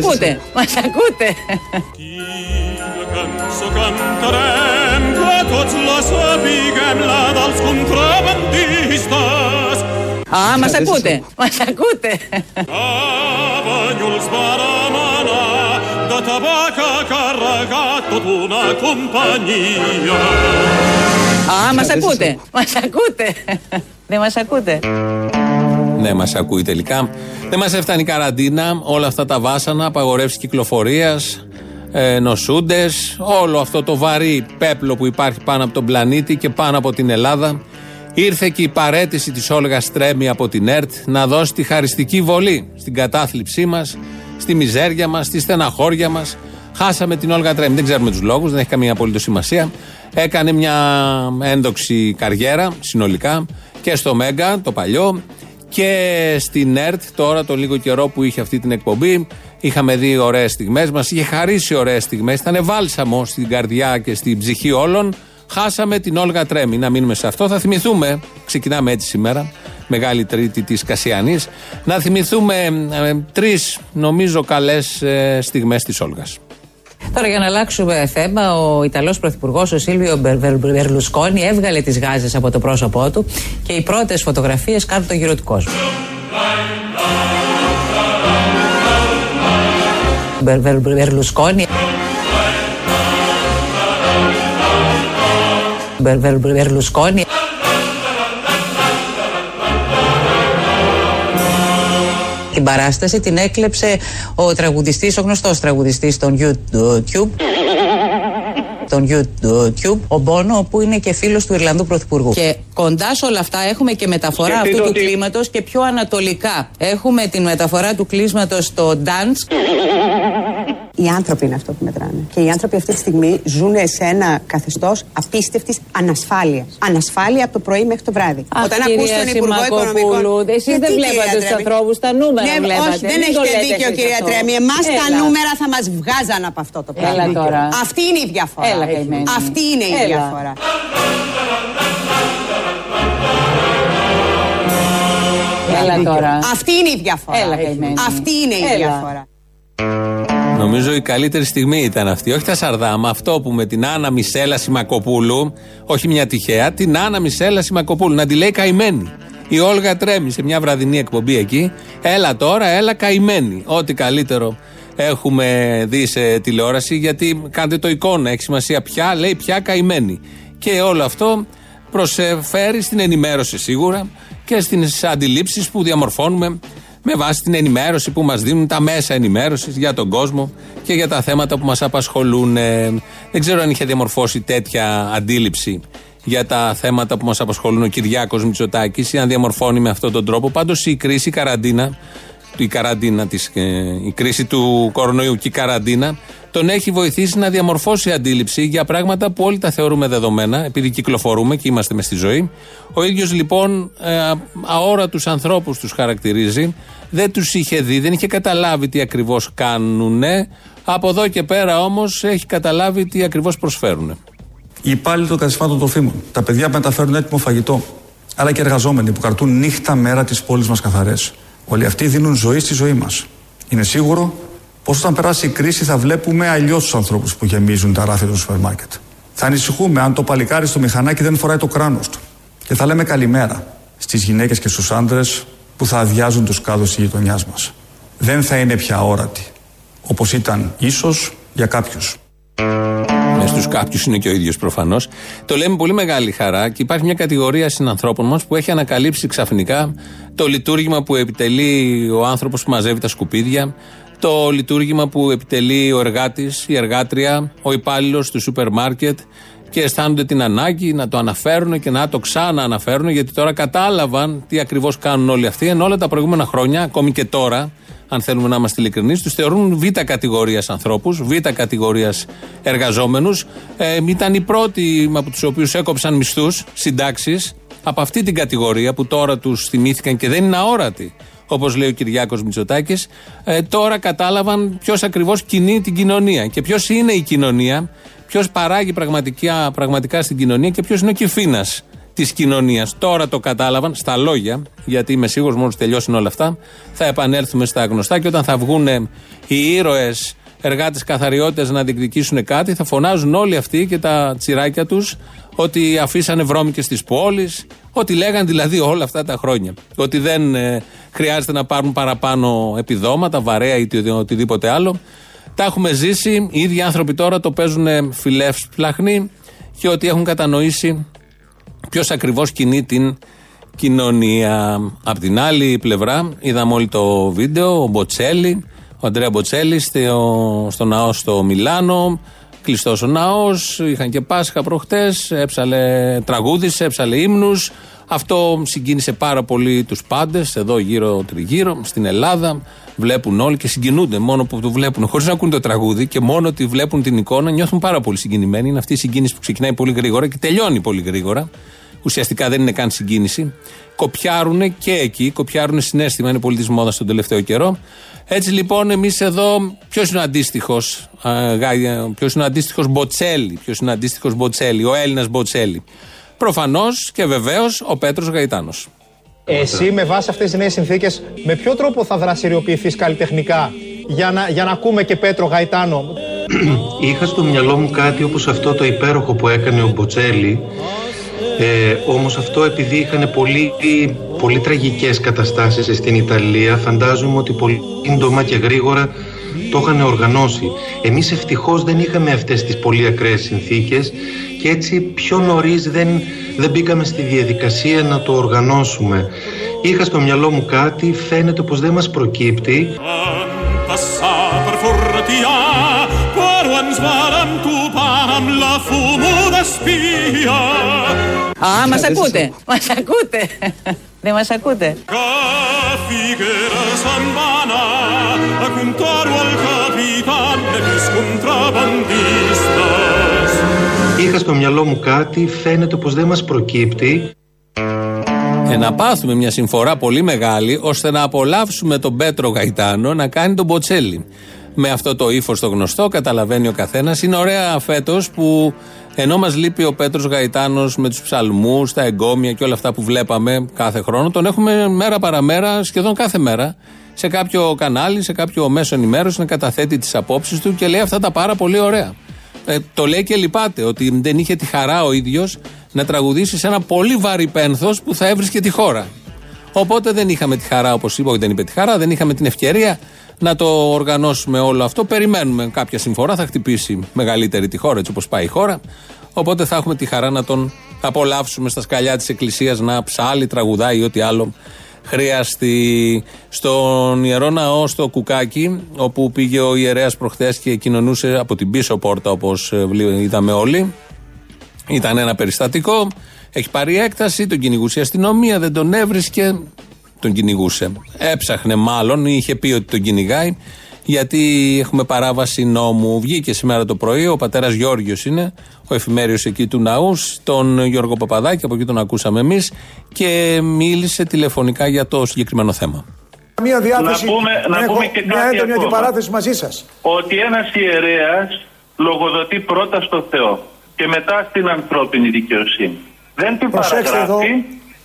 Α, μα ακούτε. Μας ακούτε. Α, μας ακούτε. Μας ακούτε. Α, μας ακούτε. Μας ακούτε. Δεν μας ακούτε. Ναι, μας ακούει τελικά. Δεν μας έφτανε η καραντίνα, όλα αυτά τα βάσανα, απαγορεύσεις κυκλοφορίας, ε, νοσούντες, όλο αυτό το βαρύ πέπλο που υπάρχει πάνω από τον πλανήτη και πάνω από την Ελλάδα. Ήρθε και η παρέτηση της Όλγα Στρέμι από την ΕΡΤ να δώσει τη χαριστική βολή στην κατάθλιψή μας, στη μιζέρια μας, στη στεναχώρια μας. Χάσαμε την Όλγα Τρέμι. Δεν ξέρουμε τους λόγους, δεν έχει καμία απολύτως σημασία. Έκανε μια ένδοξη καριέρα συνολικά και στο Μέγκα, το παλιό, και στην ΕΡΤ, τώρα το λίγο καιρό που είχε αυτή την εκπομπή, είχαμε δει ωραίες στιγμές. Μας είχε χαρίσει ωραίες στιγμές. Ήταν βάλσαμο στην καρδιά και στην ψυχή όλων. Χάσαμε την Όλγα Τρέμι. Να μείνουμε σε αυτό. Θα θυμηθούμε, ξεκινάμε έτσι σήμερα, Μεγάλη Τρίτη της Κασιανής, να θυμηθούμε ε, τρεις νομίζω καλές ε, στιγμές της Όλγας. Τώρα για να αλλάξουμε θέμα, ο Ιταλός Πρωθυπουργός, ο Σίλβιο Μπερλουσκόνη, έβγαλε τις γάζες από το πρόσωπό του και οι πρώτες φωτογραφίες κάνουν το γύρο του κόσμου. Μπερλουσκόνη. Μπερλουσκόνη. Την παράσταση την έκλεψε ο τραγουδιστής, ο γνωστός τραγουδιστής των YouTube τον YouTube, ο Μπόνο, που είναι και φίλος του Ιρλανδού Πρωθυπουργού. Και κοντά σε όλα αυτά έχουμε και μεταφορά αυτού του ότι... κλίματος και πιο ανατολικά. Έχουμε την μεταφορά του κλίματο στο dance. Οι άνθρωποι είναι αυτό που μετράνε. Και οι άνθρωποι αυτή τη στιγμή ζουν σε ένα καθεστώς απίστευτης ανασφάλειας. Ανασφάλεια από το πρωί μέχρι το βράδυ. Αχ, Όταν ακούς τον Υπουργό Οικονομικών. Εσείς δεν βλέπατε τους ανθρώπους, τα νούμερα ναι, βλέπατε. Όχι, δεν έχετε δίκιο, κυρία Τρέμι. Εμάς τα νούμερα θα μας βγάζαν από αυτό το πράγμα. Αυτή είναι η διαφορά. Αυτή είναι η διαφορά. Έλα τώρα. Αυτή είναι η διαφορά. Έλα, αυτή είναι η διαφορά. Νομίζω η καλύτερη στιγμή ήταν αυτή. Όχι τα Σαρδάμα, αυτό που με την Άννα Μισέλα Σιμακοπούλου, όχι μια τυχαία, την Άννα Μισέλα Σιμακοπούλου, να τη λέει καημένη. Η Όλγα τρέμει σε μια βραδινή εκπομπή εκεί. Έλα τώρα, έλα καημένη. Ό,τι καλύτερο έχουμε δει σε τηλεόραση, γιατί κάντε το εικόνα, έχει σημασία πια, λέει πια καημένη. Και όλο αυτό προσφέρει στην ενημέρωση σίγουρα και στις αντιλήψεις που διαμορφώνουμε με βάση την ενημέρωση που μας δίνουν τα μέσα ενημέρωσης για τον κόσμο και για τα θέματα που μας απασχολούν. Δεν ξέρω αν είχε διαμορφώσει τέτοια αντίληψη για τα θέματα που μας απασχολούν ο Κυριάκος Μητσοτάκης ή αν διαμορφώνει με αυτόν τον τρόπο. Πάντως η κρίση, η καραντίνα, η καραντίνα της, ε, η κρίση του κορονοϊού και η καραντίνα τον έχει βοηθήσει να διαμορφώσει αντίληψη για πράγματα που όλοι τα θεωρούμε δεδομένα, επειδή κυκλοφορούμε και είμαστε μες στη ζωή. Ο ίδιος λοιπόν ε, αόρατους ανθρώπους τους χαρακτηρίζει, δεν τους είχε δει, δεν είχε καταλάβει τι ακριβώς κάνουν. Από εδώ και πέρα όμως έχει καταλάβει τι ακριβώς προσφέρουν. Οι υπάλληλοι των καταστημάτων τροφίμων, τα παιδιά που μεταφέρουν έτοιμο φαγητό, αλλά και εργαζόμενοι που κρατούν νύχτα μέρα τις πόλεις μας καθαρές. Όλοι αυτοί δίνουν ζωή στη ζωή μας. Είναι σίγουρο πως όταν περάσει η κρίση θα βλέπουμε αλλιώς τους ανθρώπους που γεμίζουν τα ράφια του σούπερ μάρκετ. Θα ανησυχούμε αν το παλικάρι στο μηχανάκι δεν φοράει το κράνος του. Και θα λέμε καλημέρα στις γυναίκες και στους άντρες που θα αδειάζουν τους κάδους της γειτονιάς μας. Δεν θα είναι πια όρατη. Όπως ήταν ίσως για κάποιους. Μες στου κάποιους είναι και ο ίδιος προφανώς. Το λέμε πολύ μεγάλη χαρά και υπάρχει μια κατηγορία συνανθρώπων μας που έχει ανακαλύψει ξαφνικά το λειτουργήμα που επιτελεί ο άνθρωπος που μαζεύει τα σκουπίδια, το λειτουργήμα που επιτελεί ο εργάτης, η εργάτρια, ο υπάλληλος του σούπερ μάρκετ και αισθάνονται την ανάγκη να το αναφέρουν και να το ξανααναφέρουν γιατί τώρα κατάλαβαν τι ακριβώς κάνουν όλοι αυτοί ενώ όλα τα προηγούμενα χρόνια, ακόμη και τώρα, αν θέλουμε να είμαστε ειλικρινείς, τους θεωρούν β' κατηγορίας ανθρώπους, β' κατηγορίας εργαζόμενους. Ε, ήταν οι πρώτοι από τους οποίους έκοψαν μισθούς, συντάξεις, από αυτή την κατηγορία που τώρα τους θυμήθηκαν και δεν είναι αόρατοι. Όπως λέει ο Κυριάκος Μητσοτάκης, ε, τώρα κατάλαβαν ποιος ακριβώς κινεί την κοινωνία και ποιος είναι η κοινωνία, ποιος παράγει πραγματικά, πραγματικά στην κοινωνία και ποιος είναι ο κυφίνα της κοινωνίας. Τώρα το κατάλαβαν στα λόγια, γιατί είμαι σίγουρος μόλις τελειώσουν όλα αυτά, θα επανέλθουμε στα γνωστά και όταν θα βγουν οι ήρωες εργάτες καθαριότητες να διεκδικήσουν κάτι, θα φωνάζουν όλοι αυτοί και τα τσιράκια τους ότι αφήσανε βρώμικες στις πόλεις, ότι λέγαν δηλαδή όλα αυτά τα χρόνια. Ότι δεν ε, χρειάζεται να πάρουν παραπάνω επιδόματα, βαρέα ή οτιδήποτε άλλο. Τα έχουμε ζήσει. Οι ίδιοι άνθρωποι τώρα το παίζουν φιλεύσπλαχνοι και ότι έχουν κατανοήσει ποιος ακριβώς κινεί την κοινωνία. Απ' την άλλη πλευρά, είδαμε όλοι το βίντεο, ο Μποτσέλη, ο Αντρέα Μποτσέλη στο, στο ναό στο Μιλάνο. Κλειστός ο ναός, είχαν και Πάσχα προχτές, έψαλε τραγούδισε, έψαλε ύμνους. Αυτό συγκίνησε πάρα πολύ τους πάντες εδώ γύρω τριγύρω, στην Ελλάδα. Βλέπουν όλοι και συγκινούνται μόνο που το βλέπουν, χωρίς να ακούν το τραγούδι και μόνο ότι βλέπουν την εικόνα, νιώθουν πάρα πολύ συγκινημένοι. Είναι αυτή η συγκίνηση που ξεκινάει πολύ γρήγορα και τελειώνει πολύ γρήγορα. Ουσιαστικά δεν είναι καν συγκίνηση. Κοπιάρουν και εκεί, κοπιάρουν συνέστημα, είναι πολύ τη μόδα τον τελευταίο καιρό. Έτσι λοιπόν, εμείς εδώ, ποιος είναι ο αντίστοιχος, ποιος είναι ο αντίστοιχος Μποτσέλη, ποιος είναι ο αντίστοιχος Μποτσέλη, ο Έλληνας Μποτσέλη. Προφανώς και βεβαίως ο Πέτρος Γαϊτάνος. Εσύ με βάση αυτές τις νέες συνθήκες, με ποιο τρόπο θα δραστηριοποιηθείς καλλιτεχνικά για να, για να ακούμε και Πέτρο Γαϊτάνο; Είχα στο μυαλό μου κάτι όπως αυτό το υπέροχο που έκανε ο Μποτσέλη ε, όμως αυτό επειδή είχαν πολύ, πολύ τραγικές καταστάσεις στην Ιταλία φαντάζομαι ότι πολύ σύντομα και γρήγορα το είχαν οργανώσει. Εμείς ευτυχώς δεν είχαμε αυτές τις πολύ ακραίες συνθήκες και έτσι πιο νωρίς δεν, δεν μπήκαμε στη διαδικασία να το οργανώσουμε. Είχα στο μυαλό μου κάτι, φαίνεται πως δεν μας προκύπτει. Α, μας ακούτε, μας ακούτε. Δεν μας ακούτε. Είχα στο μυαλό μου κάτι, φαίνεται πως δεν μας προκύπτει. Ε, να πάθουμε μια συμφορά πολύ μεγάλη ώστε να απολαύσουμε τον Πέτρο Γαϊτάνο να κάνει τον Μποτσέλη. Με αυτό το ύφος το γνωστό, καταλαβαίνει ο καθένας. Είναι ωραία φέτος που ενώ μας λείπει ο Πέτρος Γαϊτάνος με τους ψαλμούς, τα εγκόμια και όλα αυτά που βλέπαμε κάθε χρόνο, τον έχουμε μέρα παραμέρα, σχεδόν κάθε μέρα, σε κάποιο κανάλι, σε κάποιο μέσο ενημέρωση να καταθέτει τις απόψεις του και λέει αυτά τα πάρα πολύ ωραία. Ε, το λέει και λυπάται ότι δεν είχε τη χαρά ο ίδιος να τραγουδήσει σε ένα πολύ βαρύ πένθος που θα έβρισκε τη χώρα. Οπότε δεν είχαμε τη χαρά, όπως είπα, δεν είπε τη χαρά, δεν είχαμε την ευκαιρία να το οργανώσουμε όλο αυτό. Περιμένουμε κάποια συμφορά, θα χτυπήσει μεγαλύτερη τη χώρα, έτσι όπως πάει η χώρα. Οπότε θα έχουμε τη χαρά να τον απολαύσουμε στα σκαλιά της Εκκλησίας να ψάλει, τραγουδάει ή ό,τι άλλο χρειαστεί. Στον ιερό ναό στο Κουκάκι, όπου πήγε ο ιερέας προχθές και κοινωνούσε από την πίσω πόρτα, όπως ε, είδαμε όλοι. Ήταν ένα περιστατικό. Έχει πάρει έκταση, τον κυνηγούσε η αστυνομία, δεν τον έβρισκε τον κυνηγούσε. Έψαχνε μάλλον, είχε πει ότι τον κυνηγάει, γιατί έχουμε παράβαση νόμου. Βγήκε σήμερα το πρωί, ο πατέρας Γιώργιος είναι, ο εφημέριος εκεί του ναούς, τον Γιώργο Παπαδάκη, από εκεί τον ακούσαμε εμείς, και μίλησε τηλεφωνικά για το συγκεκριμένο θέμα. Μια διάθεση, να πούμε, να πούμε και μια έντονη αντιπαράθεση μαζί σας. Ότι ένας ιερέας λογοδοτεί πρώτα στο Θεό και μετά στην ανθρώπινη δικαιοσύνη. Δεν την παραγράφει,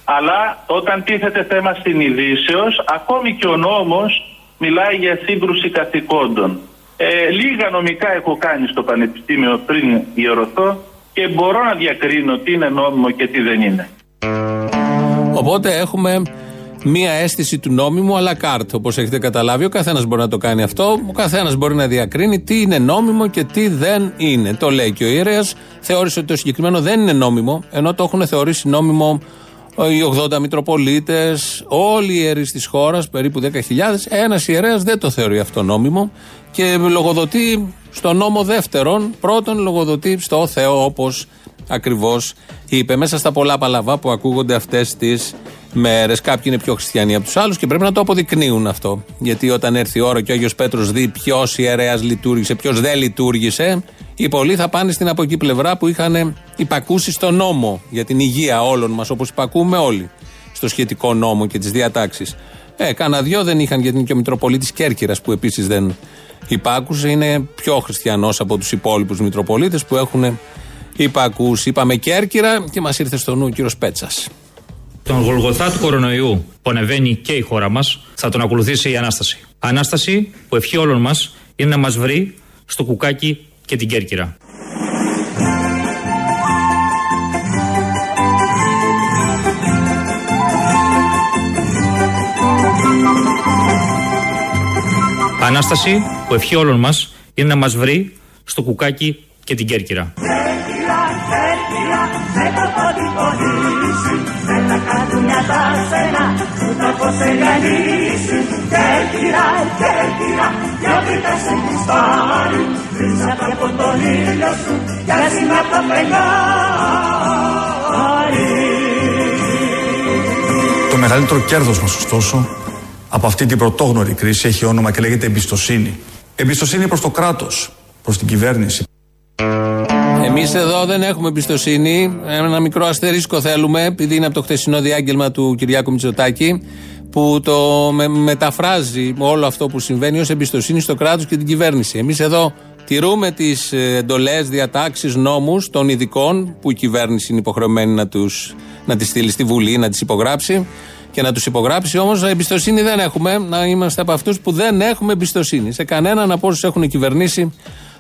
αλλά όταν τίθεται θέμα συνειδήσεως, ακόμη και ο νόμος μιλάει για σύγκρουση καθηκόντων. Ε, λίγα νομικά έχω κάνει στο Πανεπιστήμιο πριν ιερωθώ και μπορώ να διακρίνω τι είναι νόμιμο και τι δεν είναι. Οπότε έχουμε μία αίσθηση του νόμιμου αλλά κάρτ. Όπως έχετε καταλάβει, ο καθένας μπορεί να το κάνει αυτό. Ο καθένας μπορεί να διακρίνει τι είναι νόμιμο και τι δεν είναι. Το λέει και ο ιερέα. Θεώρησε ότι το συγκεκριμένο δεν είναι νόμιμο, ενώ το έχουν θεωρήσει νόμιμο οι 80 Μητροπολίτες, όλοι οι ιερείς της χώρας, περίπου 10.000, ένας ιερέας δεν το θεωρεί αυτό νόμιμο και λογοδοτεί στο νόμο δεύτερον. Πρώτον, λογοδοτεί στο Θεό, όπως ακριβώς είπε. Μέσα στα πολλά παλαβά που ακούγονται αυτές τις μέρες. Κάποιοι είναι πιο χριστιανοί από τους άλλους και πρέπει να το αποδεικνύουν αυτό. Γιατί όταν έρθει η ώρα και ο Άγιος Πέτρος δει ποιος ιερέας λειτουργήσε, ποιος δεν λειτουργήσε, οι πολλοί θα πάνε στην από εκεί πλευρά που είχαν υπακούσει στο νόμο για την υγεία όλων μας, όπως υπακούμε όλοι στο σχετικό νόμο και τις διατάξεις. Ε, κάνα δυο δεν είχαν γιατί είναι και ο Μητροπολίτης Κέρκυρας που επίσης δεν υπάκουσε. Είναι πιο χριστιανός από τους υπόλοιπους Μητροπολίτες που έχουν υπακού. Είπαμε Κέρκυρα και μας ήρθε στο νου ο κύριος Πέτσας. Τον Γολγοθά του κορονοϊού που ανεβαίνει και η χώρα μας θα τον ακολουθήσει η Ανάσταση. Ανάσταση που ευχή όλων μας είναι να μας βρει στο κουκάκι και την Κέρκυρα. Ανάσταση που ευχή όλων μας είναι να μας βρει στο κουκάκι και την Κέρκυρα. Το μεγαλύτερο κέρδος μας ωστόσο από αυτή την πρωτόγνωρη κρίση έχει όνομα και λέγεται εμπιστοσύνη. Εμπιστοσύνη προς το κράτος, προς την κυβέρνηση. Εμείς εδώ δεν έχουμε εμπιστοσύνη. Ένα μικρό αστερίσκο θέλουμε, επειδή είναι από το χτεσινό διάγγελμα του Κυριάκου Μητσοτάκη, που το με, μεταφράζει όλο αυτό που συμβαίνει ως εμπιστοσύνη στο κράτος και την κυβέρνηση. Εμείς εδώ τηρούμε τις εντολές, διατάξεις, νόμους των ειδικών, που η κυβέρνηση είναι υποχρεωμένη να, τους, να τις στείλει στη Βουλή, να τις υπογράψει και να τους υπογράψει. Όμως εμπιστοσύνη δεν έχουμε. Να είμαστε από αυτούς που δεν έχουμε εμπιστοσύνη σε κανέναν από όσους έχουν κυβερνήσει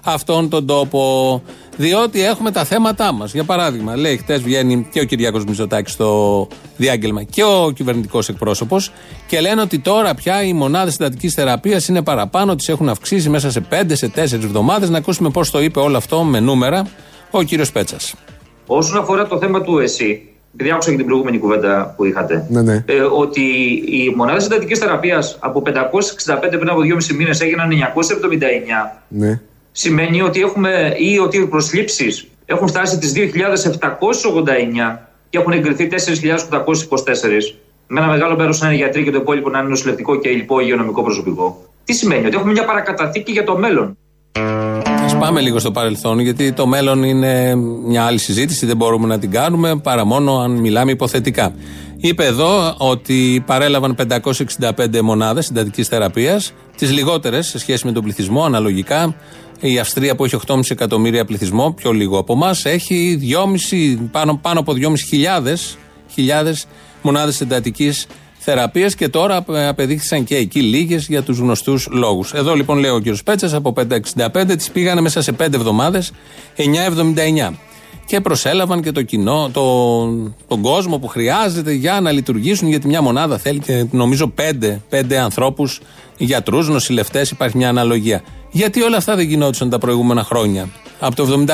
αυτόν τον τόπο. Διότι έχουμε τα θέματά μας. Για παράδειγμα, λέει χτες βγαίνει και ο Κυριάκος Μητσοτάκης στο διάγγελμα και ο κυβερνητικός εκπρόσωπος και λένε ότι τώρα πια οι μονάδες συντατικής θεραπείας είναι παραπάνω, τις έχουν αυξήσει μέσα σε 5 σε 4 εβδομάδες. Να ακούσουμε πώς το είπε όλο αυτό με νούμερα ο κύριος Πέτσας. Όσον αφορά το θέμα του ΕΣΥ, επειδή άκουσα και την προηγούμενη κουβέντα που είχατε, ναι, ναι. Ε, ότι οι μονάδες συντατικής θεραπείας από 565 πριν από 2,5 μήνες έγιναν 979. Ναι. Σημαίνει ότι έχουμε ή ότι οι προσλήψεις έχουν φτάσει τις 2.789 και έχουν εγκριθεί 4.824. Με ένα μεγάλο μέρος να είναι γιατροί και το υπόλοιπο να είναι νοσηλευτικό και λοιπό υγειονομικό προσωπικό. Τι σημαίνει, ότι έχουμε μια παρακαταθήκη για το μέλλον. Α πάμε λίγο στο παρελθόν, γιατί το μέλλον είναι μια άλλη συζήτηση, δεν μπορούμε να την κάνουμε παρά μόνο αν μιλάμε υποθετικά. Είπε εδώ ότι παρέλαβαν 565 μονάδες συντατικής θεραπείας, τις λιγότερες σε σχέση με τον πληθυσμό, αναλογικά. Η Αυστρία που έχει 8,5 εκατομμύρια πληθυσμό, πιο λίγο από εμάς, έχει 2,5, πάνω, πάνω από 2.500 μονάδες συντατικής θεραπείας και τώρα απεδείχθησαν και εκεί λίγες για τους γνωστούς λόγους. Εδώ λοιπόν λέει ο κ. Πέτσας από 565 τις πήγανε μέσα σε 5 εβδομάδες 9,79 και προσέλαβαν και το κοινό, το, τον κόσμο που χρειάζεται για να λειτουργήσουν. Γιατί μια μονάδα θέλει και νομίζω πέντε, πέντε ανθρώπους, γιατρούς, νοσηλευτές, υπάρχει μια αναλογία. Γιατί όλα αυτά δεν γινόντουσαν τα προηγούμενα χρόνια; Από το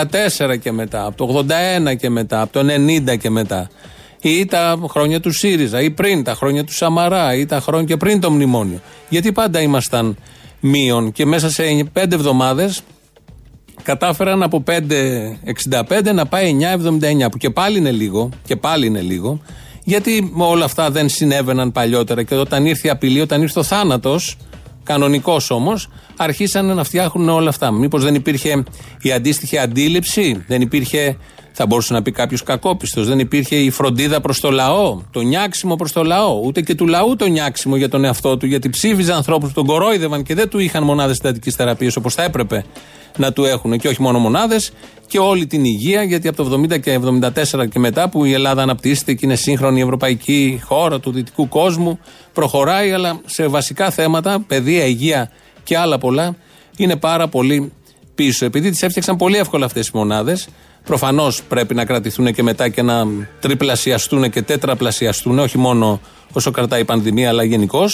74 και μετά, από το 81 και μετά, από το 90 και μετά. Ή τα χρόνια του ΣΥΡΙΖΑ, ή πριν τα χρόνια του Σαμαρά, ή τα χρόνια και πριν το μνημόνιο. Γιατί πάντα ήμασταν μείον και μέσα σε πέντε εβδομάδες κατάφεραν από 5,65 να πάει 9,79 που και πάλι είναι λίγο και πάλι είναι λίγο γιατί όλα αυτά δεν συνέβαιναν παλιότερα και όταν ήρθε η απειλή, όταν ήρθε ο θάνατος κανονικός όμως, αρχίσαν να φτιάχνουν όλα αυτά. Μήπως δεν υπήρχε η αντίστοιχη αντίληψη, δεν υπήρχε, θα μπορούσε να πει κάποιος κακόπιστος, δεν υπήρχε η φροντίδα προς το λαό, το νιάξιμο προς το λαό, ούτε και του λαού το νιάξιμο για τον εαυτό του, γιατί ψήφιζε ανθρώπους που τον κορόιδευαν και δεν του είχαν μονάδες συντατικής θεραπείας όπως θα έπρεπε να του έχουν. Και όχι μόνο μονάδες και όλη την υγεία, γιατί από το 70 και 74 και μετά που η Ελλάδα αναπτύσσεται και είναι σύγχρονη ευρωπαϊκή χώρα του δυτικού κόσμου, προχωράει, αλλά σε βασικά θέματα, παιδεία, υγεία και άλλα πολλά, είναι πάρα πολύ πίσω. Επειδή τις έφτιαξαν πολύ εύκολα αυτές οι μονάδες, προφανώς πρέπει να κρατηθούν και μετά και να τριπλασιαστούν και τέτραπλασιαστούν, όχι μόνο όσο κρατάει η πανδημία, αλλά γενικώ.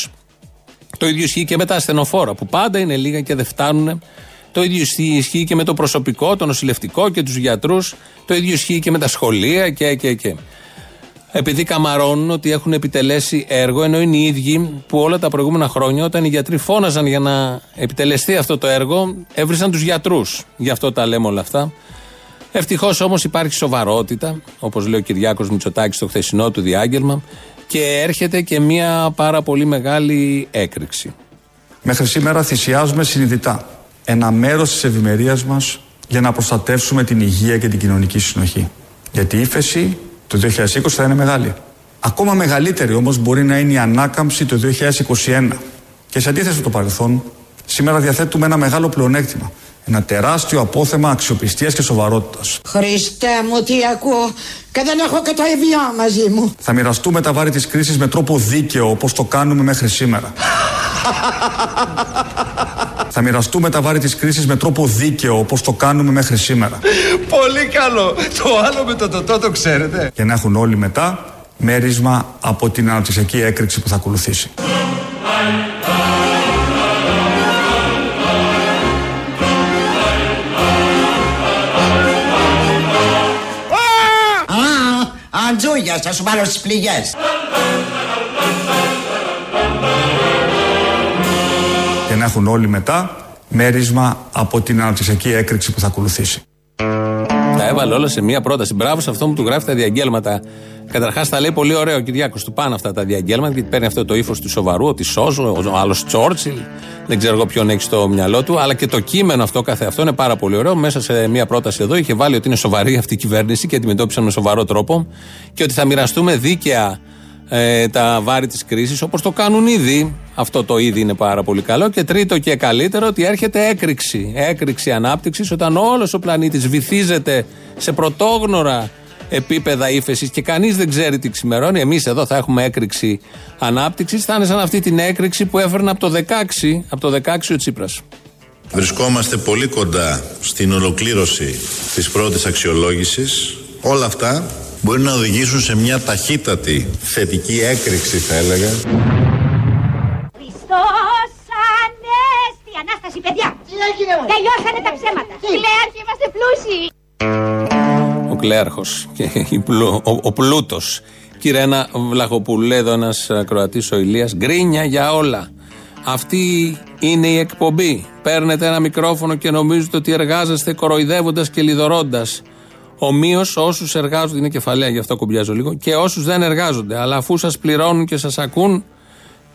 Το ίδιο ισχύει και με τα ασθενοφόρα, που πάντα είναι λίγα και δεν φτάνουν το ίδιο ισχύει και με το προσωπικό, το νοσηλευτικό και τους γιατρούς. Το ίδιο ισχύει και με τα σχολεία και, και, και. Επειδή καμαρώνουν ότι έχουν επιτελέσει έργο, ενώ είναι οι ίδιοι που όλα τα προηγούμενα χρόνια, όταν οι γιατροί φώναζαν για να επιτελεστεί αυτό το έργο, έβρισαν τους γιατρούς. Γι' αυτό τα λέμε όλα αυτά. Ευτυχώς όμως υπάρχει σοβαρότητα, όπως λέει ο Κυριάκος Μητσοτάκης στο χθεσινό του διάγγελμα, και έρχεται και μια πάρα πολύ μεγάλη έκρηξη. Μέχρι σήμερα θυσιάζουμε συνειδητά ένα μέρος της ευημερίας μας για να προστατεύσουμε την υγεία και την κοινωνική συνοχή. Γιατί η ύφεση το 2020 θα είναι μεγάλη. Ακόμα μεγαλύτερη όμως μπορεί να είναι η ανάκαμψη το 2021. Και σε αντίθεση με το παρελθόν, σήμερα διαθέτουμε ένα μεγάλο πλεονέκτημα. Ένα τεράστιο απόθεμα αξιοπιστίας και σοβαρότητας. Χριστέ μου τι ακούω και δεν έχω και το ευγειό μαζί μου. Θα μοιραστούμε τα βάρη της κρίσης με τρόπο δίκαιο όπως το κάνουμε μέχρι σήμερα. Θα μοιραστούμε τα βάρη της κρίσης με τρόπο δίκαιο όπως το κάνουμε μέχρι σήμερα. Πολύ καλό. Το άλλο με το τοτό το ξέρετε. Και να έχουν όλοι μετά μέρισμα από την αναπτυξιακή έκρηξη που θα ακολουθήσει. Αντζούγια, θα σου βάλω στις πληγές. Και να έχουν όλοι μετά μέρισμα από την αναπτυξιακή έκρηξη που θα ακολουθήσει. Τα έβαλε όλα σε μία πρόταση. Μπράβο σε αυτό που του γράφει τα διαγγέλματα. Καταρχάς τα λέει πολύ ωραίο ο Κυριάκος. Του πάνε αυτά τα διαγγέλματα γιατί παίρνει αυτό το ύφος του σοβαρού, ότι σώζω, ο άλλος Τσόρτσιλ. Δεν ξέρω εγώ ποιον έχει στο μυαλό του. Αλλά και το κείμενο αυτό καθε αυτό είναι πάρα πολύ ωραίο. Μέσα σε μία πρόταση εδώ είχε βάλει ότι είναι σοβαρή αυτή η κυβέρνηση και αντιμετώπισαν με σοβαρό τρόπο και ότι θα μοιραστούμε δίκαια ε, τα βάρη της κρίσης όπως το κάνουν ήδη. Αυτό το ήδη είναι πάρα πολύ καλό. Και τρίτο και καλύτερο, ότι έρχεται έκρηξη. Έκρηξη ανάπτυξης όταν όλος ο πλανήτης βυθίζεται σε πρωτόγνωρα επίπεδα ύφεσης και κανείς δεν ξέρει τι ξημερώνει. Εμείς εδώ θα έχουμε έκρηξη ανάπτυξης. Θα είναι σαν αυτή την έκρηξη που έφερνε από το 16, από το 16 ο Τσίπρας. Βρισκόμαστε πολύ κοντά στην ολοκλήρωση της πρώτης αξιολόγησης. Όλα αυτά μπορεί να οδηγήσουν σε μια ταχύτατη θετική έκρηξη θα έλεγα. Χριστός Ανέστη! Ανάσταση, παιδιά! Τι έγινε, μου; Τελειώσανε τα ψέματα! Κλέαρχοι, είμαστε πλούσιοι! Ο Κλέαρχος και η πλου, ο, ο πλούτος. Κυρένα Βλαχοπούλου, λέει εδώ ένας Κροατή ο Ηλίας, γκρίνια για όλα. Αυτή είναι η εκπομπή. Παίρνετε ένα μικρόφωνο και νομίζετε ότι εργάζεστε κοροϊδεύοντας και λιδωρώντας. Ομοίως όσους εργάζονται, είναι κεφαλαία, γι' αυτό κουμπιάζω λίγο, και όσους δεν εργάζονται. Αλλά αφού σας πληρώνουν και σας ακούν,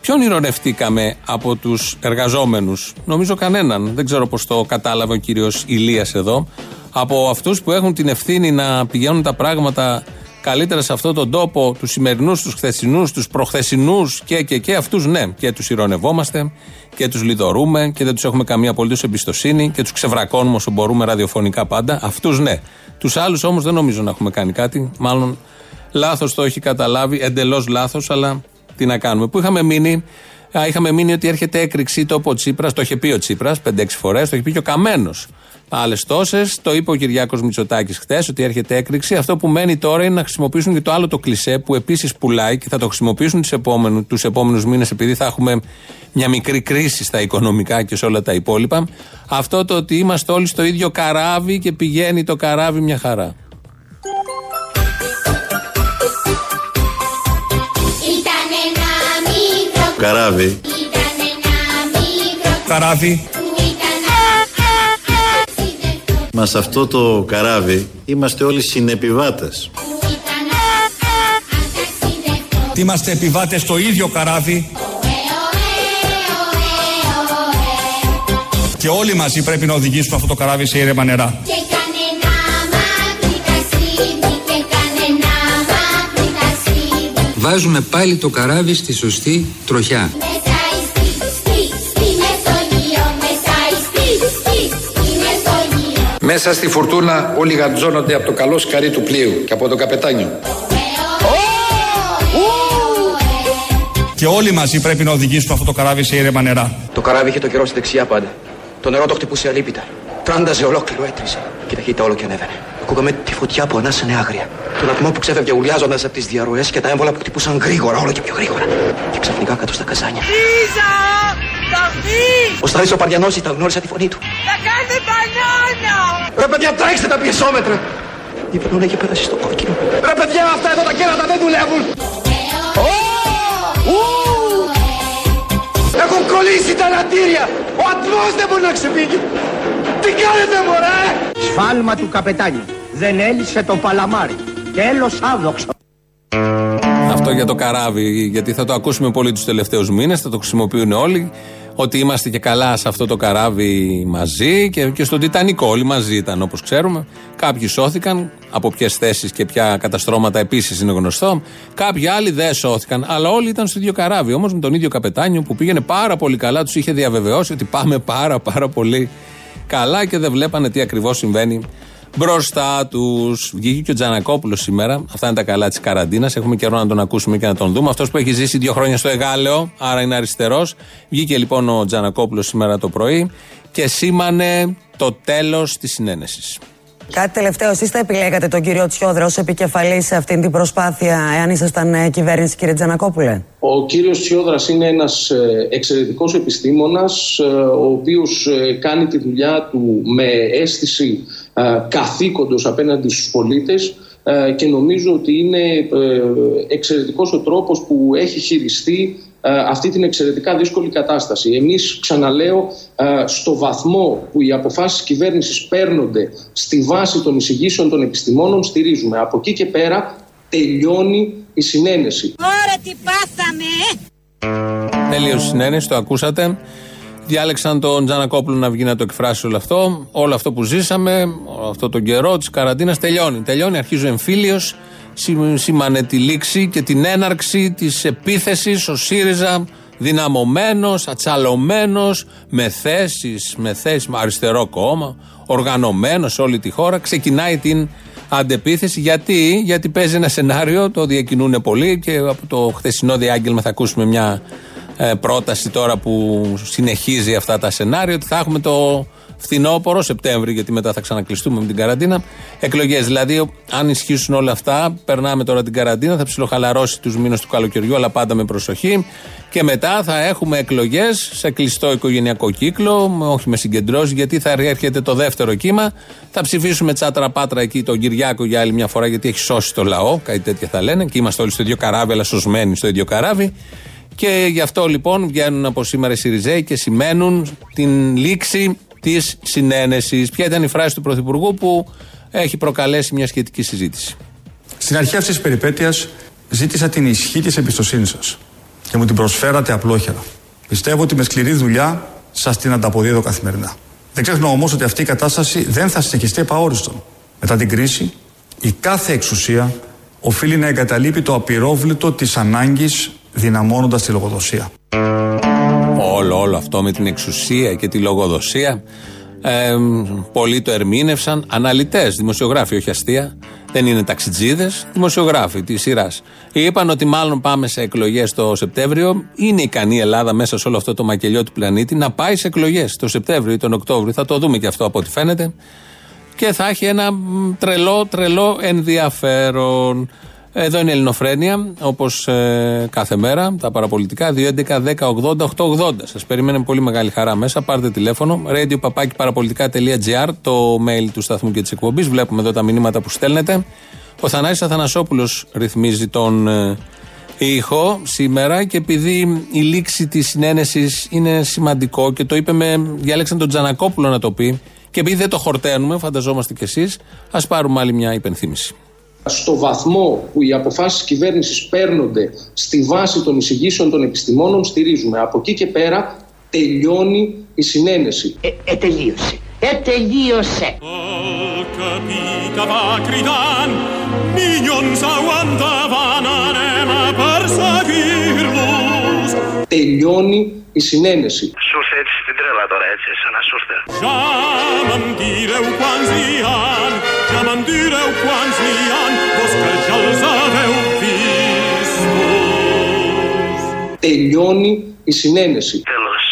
ποιον ηρωνευτήκαμε από τους εργαζόμενους; Νομίζω κανέναν. Δεν ξέρω πώς το κατάλαβε ο κύριος Ηλίας εδώ. Από αυτούς που έχουν την ευθύνη να πηγαίνουν τα πράγματα καλύτερα σε αυτόν τον τόπο, τους σημερινούς, τους χθεσινούς, τους προχθεσινούς και, και, και αυτούς ναι. Και τους ηρωνευόμαστε και τους λιδωρούμε και δεν τους έχουμε καμία απολύτως εμπιστοσύνη και τους ξεβρακώνουμε όσο μπορούμε ραδιοφωνικά πάντα. Αυτούς ναι. Τους άλλους όμως δεν νομίζω να έχουμε κάνει κάτι. Μάλλον λάθος το έχει καταλάβει, εντελώς λάθος, αλλά τι να κάνουμε. Που είχαμε μείνει, α, είχαμε μείνει ότι έρχεται έκρηξη το ο Τσίπρας, το είχε πει ο Τσίπρας 5-6 φορές, το είχε πει και ο Καμένος. Άλλε τόσες, το είπε ο Κυριάκος Μητσοτάκης χθες, ότι έρχεται έκρηξη. Αυτό που μένει τώρα είναι να χρησιμοποιήσουν και το άλλο το κλισέ που επίσης πουλάει και θα το χρησιμοποιήσουν τους επόμενους μήνες επειδή θα έχουμε μια μικρή κρίση στα οικονομικά και σε όλα τα υπόλοιπα. Αυτό το ότι είμαστε όλοι στο ίδιο καράβι και πηγαίνει το καράβι μια χαρά. Ήταν ένα μικρό Καράβι. Ήταν ένα μικρό Καράβι. Μα σε αυτό το καράβι είμαστε όλοι συνεπιβάτες. Είμαστε επιβάτες στο ίδιο καράβι; Και όλοι μαζί πρέπει να οδηγήσουμε αυτό το καράβι σε ήρεμα νερά. Και κανένα μακρύ ταξίδι Και κανένα μακρύ ταξίδι Βάζουμε πάλι το καράβι στη σωστή τροχιά. Μέσα στη φουρτούνα όλοι γαντζώνονται από το καλό σκαρί του πλοίου και από το καπετάνιο. Και όλοι μαζί πρέπει να οδηγήσουμε αυτό το καράβι σε ήρεμα νερά. Το καράβι είχε το καιρό στη δεξιά πάντα. Το νερό το χτυπούσε αλίπητα. Τράνταζε ολόκληρο, έτριζε. Και η ταχύτητα όλο και ανέβαινε. Ακούγαμε τη φωτιά που ανάσανε άγρια. Τον ατμό που ξέφευγε ουρλιάζοντα από τις διαρροές και τα έμβολα που χτυπούσαν γρήγορα, όλο και πιο γρήγορα. Και ξαφνικά κάτω στα καζάνια. Λίζα! Καφί! Ο Σταρής ο Παριανός ήταν, γνώρισα τη φωνή του. Θα κάνεις μπανάνα! Ρε παιδιά, τρέξτε τα πιεσόμετρα! Η βελόνα είχε πέρασει στο κόκκινο. Ρε παιδιά, αυτά εδώ τα κέρατα δεν δουλεύουν! Έχουν κολλήσει τα λατήρια! Ο ατμός δεν μπορεί να ξεφύγει! Τι κάνετε μωρέ! Σφάλμα του καπετάνιου. Δεν έλυσε το παλαμάρι. Τέλος άδοξο. Αυτό για το καράβι, γιατί θα το ακούσουμε πολύ τους τελευταίους μήνες, θα το χρησιμοποιούν όλοι. Ότι είμαστε και καλά σε αυτό το καράβι μαζί και, και στον Τιτανικό. Όλοι μαζί ήταν όπως ξέρουμε. Κάποιοι σώθηκαν, από ποιες θέσεις και ποια καταστρώματα επίσης είναι γνωστό. Κάποιοι άλλοι δεν σώθηκαν, αλλά όλοι ήταν στο ίδιο καράβι. Όμως με τον ίδιο καπετάνιο που πήγαινε πάρα πολύ καλά, τους είχε διαβεβαιώσει ότι πάμε πάρα πάρα πολύ καλά και δεν βλέπανε τι ακριβώς συμβαίνει μπροστά τους. Βγήκε και ο Τζανακόπουλος σήμερα. Αυτά είναι τα καλά της καραντίνας. Έχουμε καιρό να τον ακούσουμε και να τον δούμε. Αυτός που έχει ζήσει δύο χρόνια στο Εγάλεο, άρα είναι αριστερός. Βγήκε λοιπόν ο Τζανακόπουλος σήμερα το πρωί και σήμανε το τέλος της συνένεσης. Κάτι τελευταίο, εσείς θα επιλέγατε τον κύριο Τσιόδρα ως επικεφαλής σε αυτήν την προσπάθεια, εάν ήσασταν ε, κυβέρνηση, κύριε Τζανακόπουλε; Ο κύριος Τσιόδρας είναι ένας ε, εξαιρετικός επιστήμονας, ε, ο οποίος κάνει τη δουλειά του με αίσθηση καθήκοντος απέναντι στους πολίτες και νομίζω ότι είναι εξαιρετικός ο τρόπος που έχει χειριστεί αυτή την εξαιρετικά δύσκολη κατάσταση. Εμείς, ξαναλέω, στο βαθμό που οι αποφάσεις κυβέρνησης παίρνονται στη βάση των εισηγήσεων των επιστημόνων, στηρίζουμε. Από εκεί και πέρα τελειώνει η συνένεση. Ωραία τι πάθαμε! Τέλειος συνένεση, το ακούσατε. Διάλεξαν τον Τζανακόπουλο να βγει να το εκφράσει όλο αυτό. Όλο αυτό που ζήσαμε, αυτό τον καιρό της καραντίνας τελειώνει. Τελειώνει, αρχίζει ο εμφύλιος. Σήμανε τη λήξη και την έναρξη της επίθεσης ο ΣΥΡΙΖΑ δυναμωμένος, ατσαλωμένος, με θέσεις, με θέσεις, με αριστερό κόμμα, οργανωμένος σε όλη τη χώρα. Ξεκινάει την αντεπίθεση. Γιατί, γιατί παίζει ένα σενάριο, το διακινούν πολύ και από το χθεσινό διάγγελμα θα ακούσουμε μια ε, πρόταση τώρα που συνεχίζει αυτά τα σενάρια ότι θα έχουμε το φθινόπωρο, Σεπτέμβρη, γιατί μετά θα ξανακλειστούμε με την καραντίνα. Εκλογές. Δηλαδή, αν ισχύσουν όλα αυτά, περνάμε τώρα την καραντίνα, θα ψιλοχαλαρώσει τους μήνες του καλοκαιριού, αλλά πάντα με προσοχή. Και μετά θα έχουμε εκλογές σε κλειστό οικογενειακό κύκλο, όχι με συγκεντρώσεις, γιατί θα έρχεται το δεύτερο κύμα. Θα ψηφίσουμε τσάτρα πάτρα εκεί τον Κυριάκο για άλλη μια φορά, γιατί έχει σώσει το λαό, κάτι τέτοια θα λένε. Και είμαστε όλοι στο ίδιο καράβι, αλλά σωσμένοι στο ίδιο καράβι. Και γι' αυτό λοιπόν βγαίνουν από σήμερα οι Σιριζέοι και σημαίνουν την λήξη της συνένεσης. Ποια ήταν η φράση του Πρωθυπουργού που έχει προκαλέσει μια σχετική συζήτηση; Στην αρχή αυτής της περιπέτειας ζήτησα την ισχύ της εμπιστοσύνης σας και μου την προσφέρατε απλόχερα. Πιστεύω ότι με σκληρή δουλειά σας την ανταποδίδω καθημερινά. Δεν ξεχνώ όμως ότι αυτή η κατάσταση δεν θα συνεχιστεί επαόριστον. Μετά την κρίση, η κάθε εξουσία οφείλει να εγκαταλείπει το απειρόβλητο της ανάγκης δυναμώνοντας τη λογοδοσία. Όλο, όλο αυτό με την εξουσία και τη λογοδοσία. Ε, πολλοί το ερμήνευσαν. Αναλυτές, δημοσιογράφοι, όχι αστεία. Δεν είναι ταξιτζίδες, δημοσιογράφοι της σειράς. Είπαν ότι μάλλον πάμε σε εκλογές το Σεπτέμβριο. Είναι ικανή η Ελλάδα μέσα σε όλο αυτό το μακελιό του πλανήτη να πάει σε εκλογές το Σεπτέμβριο ή τον Οκτώβριο. Θα το δούμε και αυτό από ό,τι φαίνεται. Και θα έχει ένα τρελό, τρελό ενδιαφέρον. Εδώ είναι η Ελληνοφρένεια, όπως ε, κάθε μέρα, τα παραπολιτικά. 2.11.10.80.880. Σας περιμένουμε πολύ μεγάλη χαρά μέσα. Πάρτε τηλέφωνο. radio παραπολιτικά.gr, το mail του σταθμού και της εκπομπής. Βλέπουμε εδώ τα μηνύματα που στέλνετε. Ο Θανάσης Αθανασόπουλος ρυθμίζει τον ε, ήχο σήμερα και επειδή η λήξη της συνένεσης είναι σημαντικό και το είπε με. διάλεξαν τον Τζανακόπουλο να το πει. Και επειδή δεν το χορταίνουμε, φανταζόμαστε κι εσείς, ας πάρουμε άλλη μια υπενθύμηση στο βαθμό που οι αποφάσεις κυβέρνησης παίρνονται στη βάση των εισηγήσεων των επιστημόνων στηρίζουμε. Από εκεί και πέρα τελειώνει η συνένεση. Ε, ε τελείωσε. Ε, τελείωσε. Τελειώνει η συνένεση. Σούστε έτσι στην τρέλα τώρα έτσι, σαν να σούστε. Τελειώνει η συνένεση. Τέλος.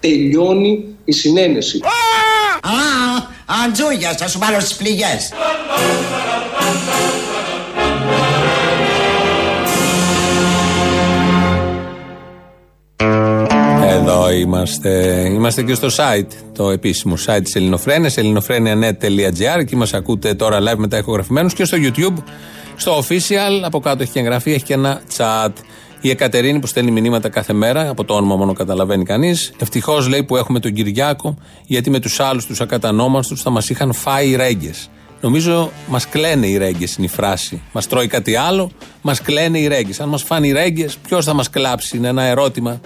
Τελειώνει η συνένεση. Α, αντζούγια, θα σου βάλω στις πληγές. Εδώ είμαστε. Είμαστε και στο site, το επίσημο site της Ελληνοφρένειας, ελληνοφρένια.net.gr. Εκεί μας ακούτε τώρα live μετά ηχογραφημένους και στο YouTube, στο official. Από κάτω έχει και εγγραφή, έχει και ένα chat. Η Εκατερίνη που στέλνει μηνύματα κάθε μέρα, από το όνομα μόνο καταλαβαίνει κανείς. Ευτυχώς λέει που έχουμε τον Κυριάκο, γιατί με τους άλλους τους ακατανόμαστους θα μας είχαν φάει οι ρέγγες. Νομίζω μας κλαίνε οι ρέγγες, είναι η φράση. Μας τρώει κάτι άλλο, μας κλαίνε οι ρέγγες. Αν μας φάνε οι ρέγγες, ποιος θα μας κλάψει, είναι ένα ερώτημα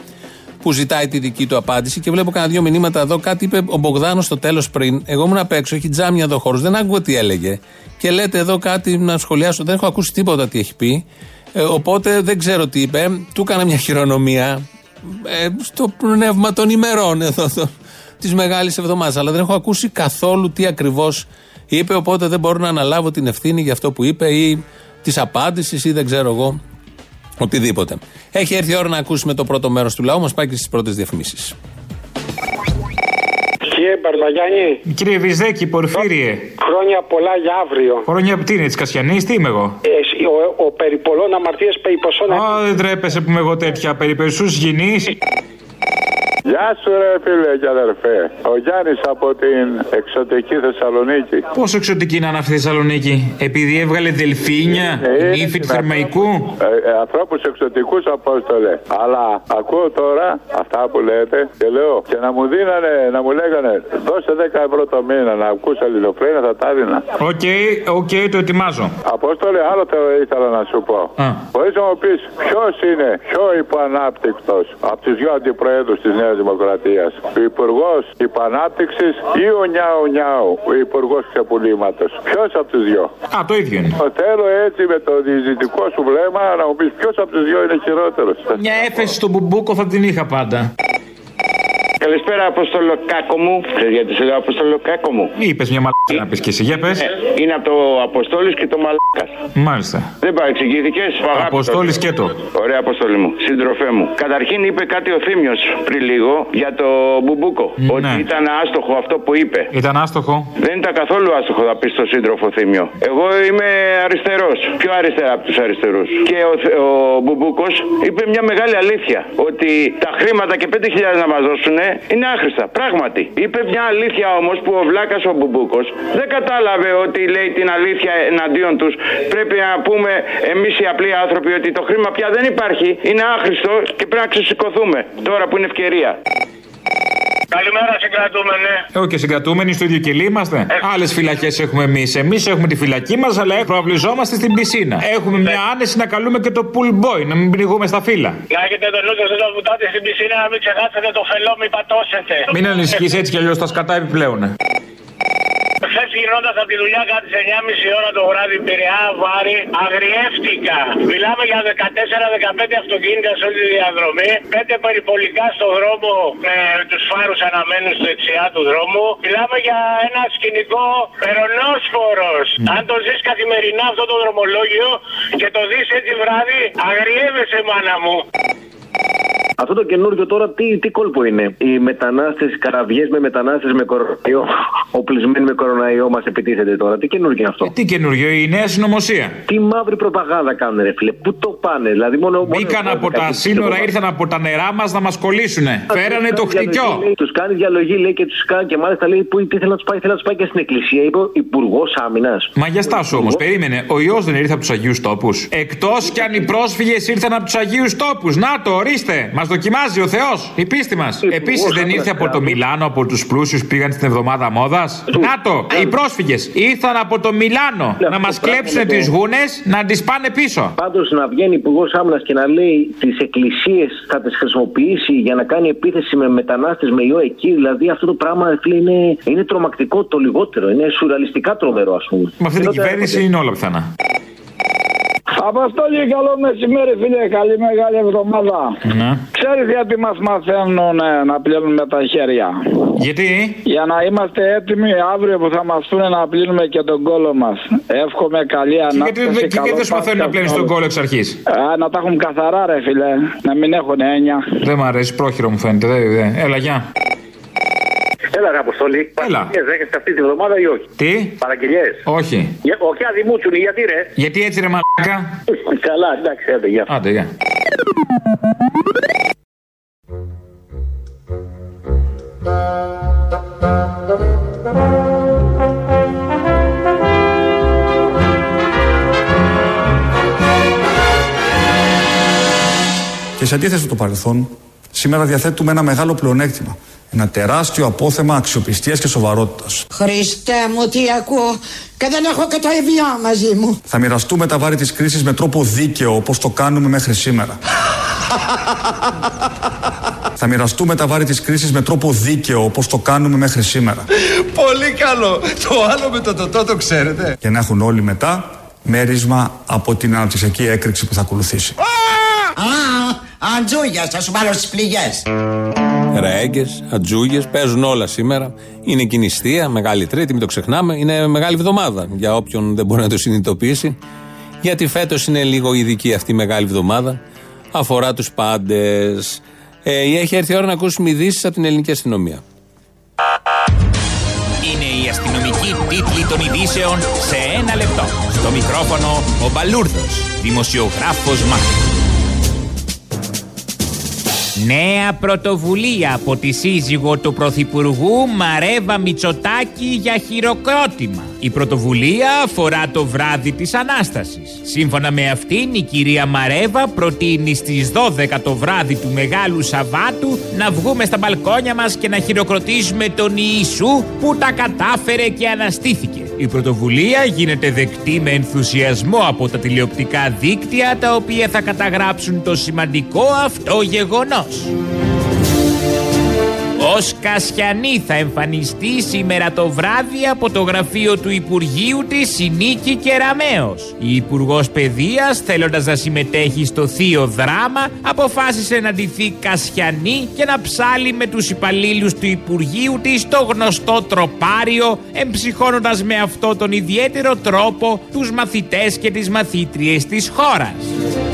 που ζητάει τη δική του απάντηση. Και βλέπω κανένα δύο μηνύματα εδώ. Κάτι είπε ο Μπογδάνος στο τέλος πριν. Εγώ ήμουν απ' έξω, έχει τζάμια εδώ χώρος. Δεν άκουγα τι έλεγε. Και λέτε εδώ κάτι να σχολιάσω. Δεν έχω ακούσει τίποτα τι έχει πει. Ε, οπότε δεν ξέρω τι είπε. Του έκανα μια χειρονομία ε, στο πνεύμα των ημερών εδώ της μεγάλης εβδομάδας. Αλλά δεν έχω ακούσει καθόλου τι ακριβώς είπε. Οπότε δεν μπορώ να αναλάβω την ευθύνη για αυτό που είπε ή της απάντησης ή δεν ξέρω εγώ οτιδήποτε. Έχει έρθει η ώρα να ακούσουμε το πρώτο μέρος του λαού. Μας πάει και στις πρώτες διαφημίσεις. Κύριε Μπαρμπαγιάννη. Κύριε Βυζέκη, Πορφύριε. Χρόνια πολλά για αύριο. Χρόνια τι είναι, της Κασιανής, τι είμαι εγώ; Ε, εσύ, ο, ο περιπολών αμαρτίας περιποσών. Α, δεν τρέπεσαι που είμαι εγώ τέτοια. Περιπεσού γυνή. Γεια σου ρε φίλε και αδερφέ. Ο Γιάννης από την εξωτική Θεσσαλονίκη. Πόσο εξωτική είναι αυτή η Θεσσαλονίκη, επειδή έβγαλε δελφίνια, Ε, νύφη του είναι Θερμαϊκού. Ε, ε, ανθρώπους εξωτικούς απόστολε. Αλλά ακούω τώρα αυτά που λέτε και λέω και να μου δίνανε, να μου λέγανε δώσε 10 ευρώ το μήνα να ακούς ελληνοφρένα θα τα έδινα. OK, OK, το ετοιμάζω. Απόστολε, άλλο το ήθελα να σου πω. Α. Μπορείς να μου πεις ποιος είναι πιο υποανάπτυκτος από τους δυο αντιπροέδρους της Νέας Δημοκρατίας. Ο Υπουργός Υπανάπτυξης ή ο Νιάου Νιάου, ο Υπουργός Ξεπουλήματος. Ποιος από τους δυο; Α, το ίδιο είναι. Θέλω έτσι με το διαιτητικό σου βλέμμα να μου πεις ποιος από τους δυο είναι χειρότερος. Μια έφεση στον μπουμπούκο θα την είχα πάντα. Καλησπέρα, Αποστολό Κάκο μου. Ξέρεις γιατί σε λέω Αποστολό Κάκο μου; Είπες μια μαλάκα να πεις και εσύ, για πες. Ε, είναι από το Αποστόλης και το Μαλάκας. Μάλιστα. Δεν παρεξηγήθηκες. Αποστόλης και το. Ωραία, Αποστόλη μου. Συντροφέ μου. Καταρχήν είπε κάτι ο Θήμιος πριν λίγο για το Μπουμπούκο. Ναι. Ότι ήταν άστοχο αυτό που είπε. Ήταν άστοχο. Δεν ήταν καθόλου άστοχο, θα πεις στο σύντροφο Θήμιο. Εγώ είμαι αριστερός. Πιο αριστερά από τους αριστερούς. Και ο, Θε- ο Μπουμπούκος είπε μια μεγάλη αλήθεια. Ότι τα χρήματα και 5.000 να μας δώσουν είναι άχρηστα. Πράγματι. Είπε μια αλήθεια όμως που ο Βλάκας ο Μπουμπούκος δεν κατάλαβε ότι λέει την αλήθεια εναντίον τους. Πρέπει να πούμε εμείς οι απλοί άνθρωποι ότι το χρήμα πια δεν υπάρχει. Είναι άχρηστο και πρέπει να ξεσηκωθούμε. Τώρα που είναι ευκαιρία. Καλημέρα, συγκρατούμενε. Εγώ και συγκρατούμενοι στο ίδιο κελί είμαστε. Άλλες φυλακές έχουμε εμείς. Εμείς έχουμε τη φυλακή μας, αλλά προαυλιζόμαστε στην πισίνα. Έχουμε μια άνεση να καλούμε και το pool boy, να μην πνιγούμε στα φύλλα. Να έχετε το νου σας όταν βουτάτε στην πισίνα να μην ξεχάσετε το φελό, μην πατώσετε. Μην ανησυχείς έτσι κι αλλιώς τα σκατά επιπλέον. Χθες γυρνώντα από τη δουλειά κάτι σε 9.30 ώρα το βράδυ, Πειραιά, Βάρη, αγριεύτηκα. Μιλάμε για 14-15 αυτοκίνητα σε όλη τη διαδρομή, 5 περιπολικά στο δρόμο με τους φάρους αναμένου στο δεξιά του δρόμου. Μιλάμε για ένα σκηνικό περονόσφορος. Αν το ζεις καθημερινά αυτό το δρομολόγιο και το δεις έτσι βράδυ, αγριεύεσαι, μάνα μου. Αυτό το καινούργιο τώρα τι, τι κόλπο είναι; Οι μετανάστες, οι καραβιές με μετανάστες με κοροναϊό, οπλισμένοι με κοροναϊό μας επιτίθεται τώρα. Τι καινούργιο είναι αυτό; Τι καινούριο, η νέα συνωμοσία. Τι μαύρη προπαγάνδα κάνουν, ρε φίλε. Πού το πάνε, δηλαδή μόνο. Μπήκαν από τα σύνορα, ήρθαν από τα νερά μας να μας κολλήσουνε. Φέρανε το χτυκιό. Τους κάνει διαλογή, λέει και τους κάνει και μάλιστα λέει που τι θέλει να τους πάει, θέλει να τους πάει και στην εκκλησία. Είπε ο Υπουργός Άμυνας. Μα για στάσου όμως, περίμενε. Ο ιός δεν ήρθε από τους Αγίους Τόπους. Εκτός κι αν οι πρόσφυγες ήρθαν από τους Αγίους Τόπους. Να το, ορίστε. Μας δοκιμάζει ο Θεός, η πίστη μας. Επίσης δεν ήρθε από το Μιλάνο, από τους πλούσιους πήγαν στην εβδομάδα μόδας. Να το, οι πρόσφυγες ήρθαν από το Μιλάνο να μας κλέψουν τις γούνες να τις πάνε πίσω. Πάντως να βγαίνει Υπουργός Άμυνας και να λέει τις εκκλησίες θα τις χρησιμοποιήσει για να κάνει επίθεση με μετανάστες με ιό εκεί. Δηλαδή αυτό το πράγμα ρε φίλε, είναι, είναι τρομακτικό το λιγότερο. Είναι σουραλιστικά τρομερό, ας πούμε. Με αυτή την κυβέρνηση είναι όλα πιθανά. Αποστόλη, καλό μεσημέρι, φίλε. Καλή μεγάλη εβδομάδα. Ναι. Ξέρεις γιατί μας μαθαίνουν ε, να πλύνουμε τα χέρια; Γιατί; Για να είμαστε έτοιμοι αύριο που θα μας πούνε να πλύνουμε και τον κόλο μας. Εύχομαι καλή Και ανάπτυξη. γιατί, και γιατί καλό δεν σου μαθαίνουν να Πάσχα πλένει σε τον όλους. κόλλο εξ αρχής; Α, να τα έχουν καθαρά, ρε φίλε. Να μην έχουν έννοια. Δεν μ' αρέσει, πρόχειρο μου φαίνεται. Δεν, δεν. Έλα, γεια. Έλα, ρε Αποστολή. Έλα. Παραγγελίες έχεις αυτή τη βδομάδα ή όχι; Τι; Παραγγελίες. Όχι. Όχι, αδημούτσουνοι, γιατί ρε; Γιατί έτσι ρε μαλάκα; Καλά, εντάξει, άντε, γεια. Άντε, γεια. Και σε αντίθεση με το παρελθόν, σήμερα διαθέτουμε ένα μεγάλο πλεονέκτημα. Ένα τεράστιο απόθεμα αξιοπιστίας και σοβαρότητας. Χριστέ μου τι ακούω και δεν έχω και το ευγιό μαζί μου. Θα μοιραστούμε τα βάρη της κρίσης με τρόπο δίκαιο, όπως το κάνουμε μέχρι σήμερα. Θα μοιραστούμε τα βάρη της κρίσης με τρόπο δίκαιο όπως το κάνουμε μέχρι σήμερα. Πολύ καλό. Το άλλο με το τοτό το ξέρετε. Και να έχουν όλοι μετά μέρισμα από την αναπτυξιακή έκρηξη που θα ακολουθήσει. Αντζούγια, θα σου βάλω στις πληγές. Ρέγγε, ατζούγες, παίζουν όλα σήμερα. Είναι κοινιστία, μεγάλη τρίτη, μην το ξεχνάμε. Είναι μεγάλη εβδομάδα για όποιον δεν μπορεί να το συνειδητοποιήσει. Γιατί φέτος είναι λίγο ειδική αυτή η μεγάλη εβδομάδα. Αφορά τους πάντες. Ε, έχει έρθει η ώρα να ακούσουμε ειδήσεις από την ελληνική αστυνομία. Είναι η αστυνομική τίτλη των ειδήσεων σε ένα λεπτό. Στο μικρόφωνο ο Μπαλούρδος, δημοσιογράφος Μάρκος. Νέα πρωτοβουλία από τη σύζυγο του Πρωθυπουργού Μαρέβα Μητσοτάκη για χειροκρότημα. Η πρωτοβουλία αφορά το βράδυ της Ανάστασης. Σύμφωνα με αυτήν η κυρία Μαρέβα προτείνει στις 12 το βράδυ του Μεγάλου Σαββάτου να βγούμε στα μπαλκόνια μας και να χειροκροτήσουμε τον Ιησού που τα κατάφερε και αναστήθηκε. Η πρωτοβουλία γίνεται δεκτή με ενθουσιασμό από τα τηλεοπτικά δίκτυα τα οποία θα καταγράψουν το σημαντικό αυτό γεγονός. Ο Κασιανή θα εμφανιστεί σήμερα το βράδυ από το γραφείο του Υπουργείου της η Νίκη Κεραμέως. Η Υπουργός Παιδείας θέλοντας να συμμετέχει στο θείο δράμα αποφάσισε να ντυθεί Κασιανή και να ψάλει με τους υπαλλήλους του Υπουργείου της το γνωστό τροπάριο εμψυχώνοντας με αυτό τον ιδιαίτερο τρόπο τους μαθητές και τις μαθήτριες της χώρας.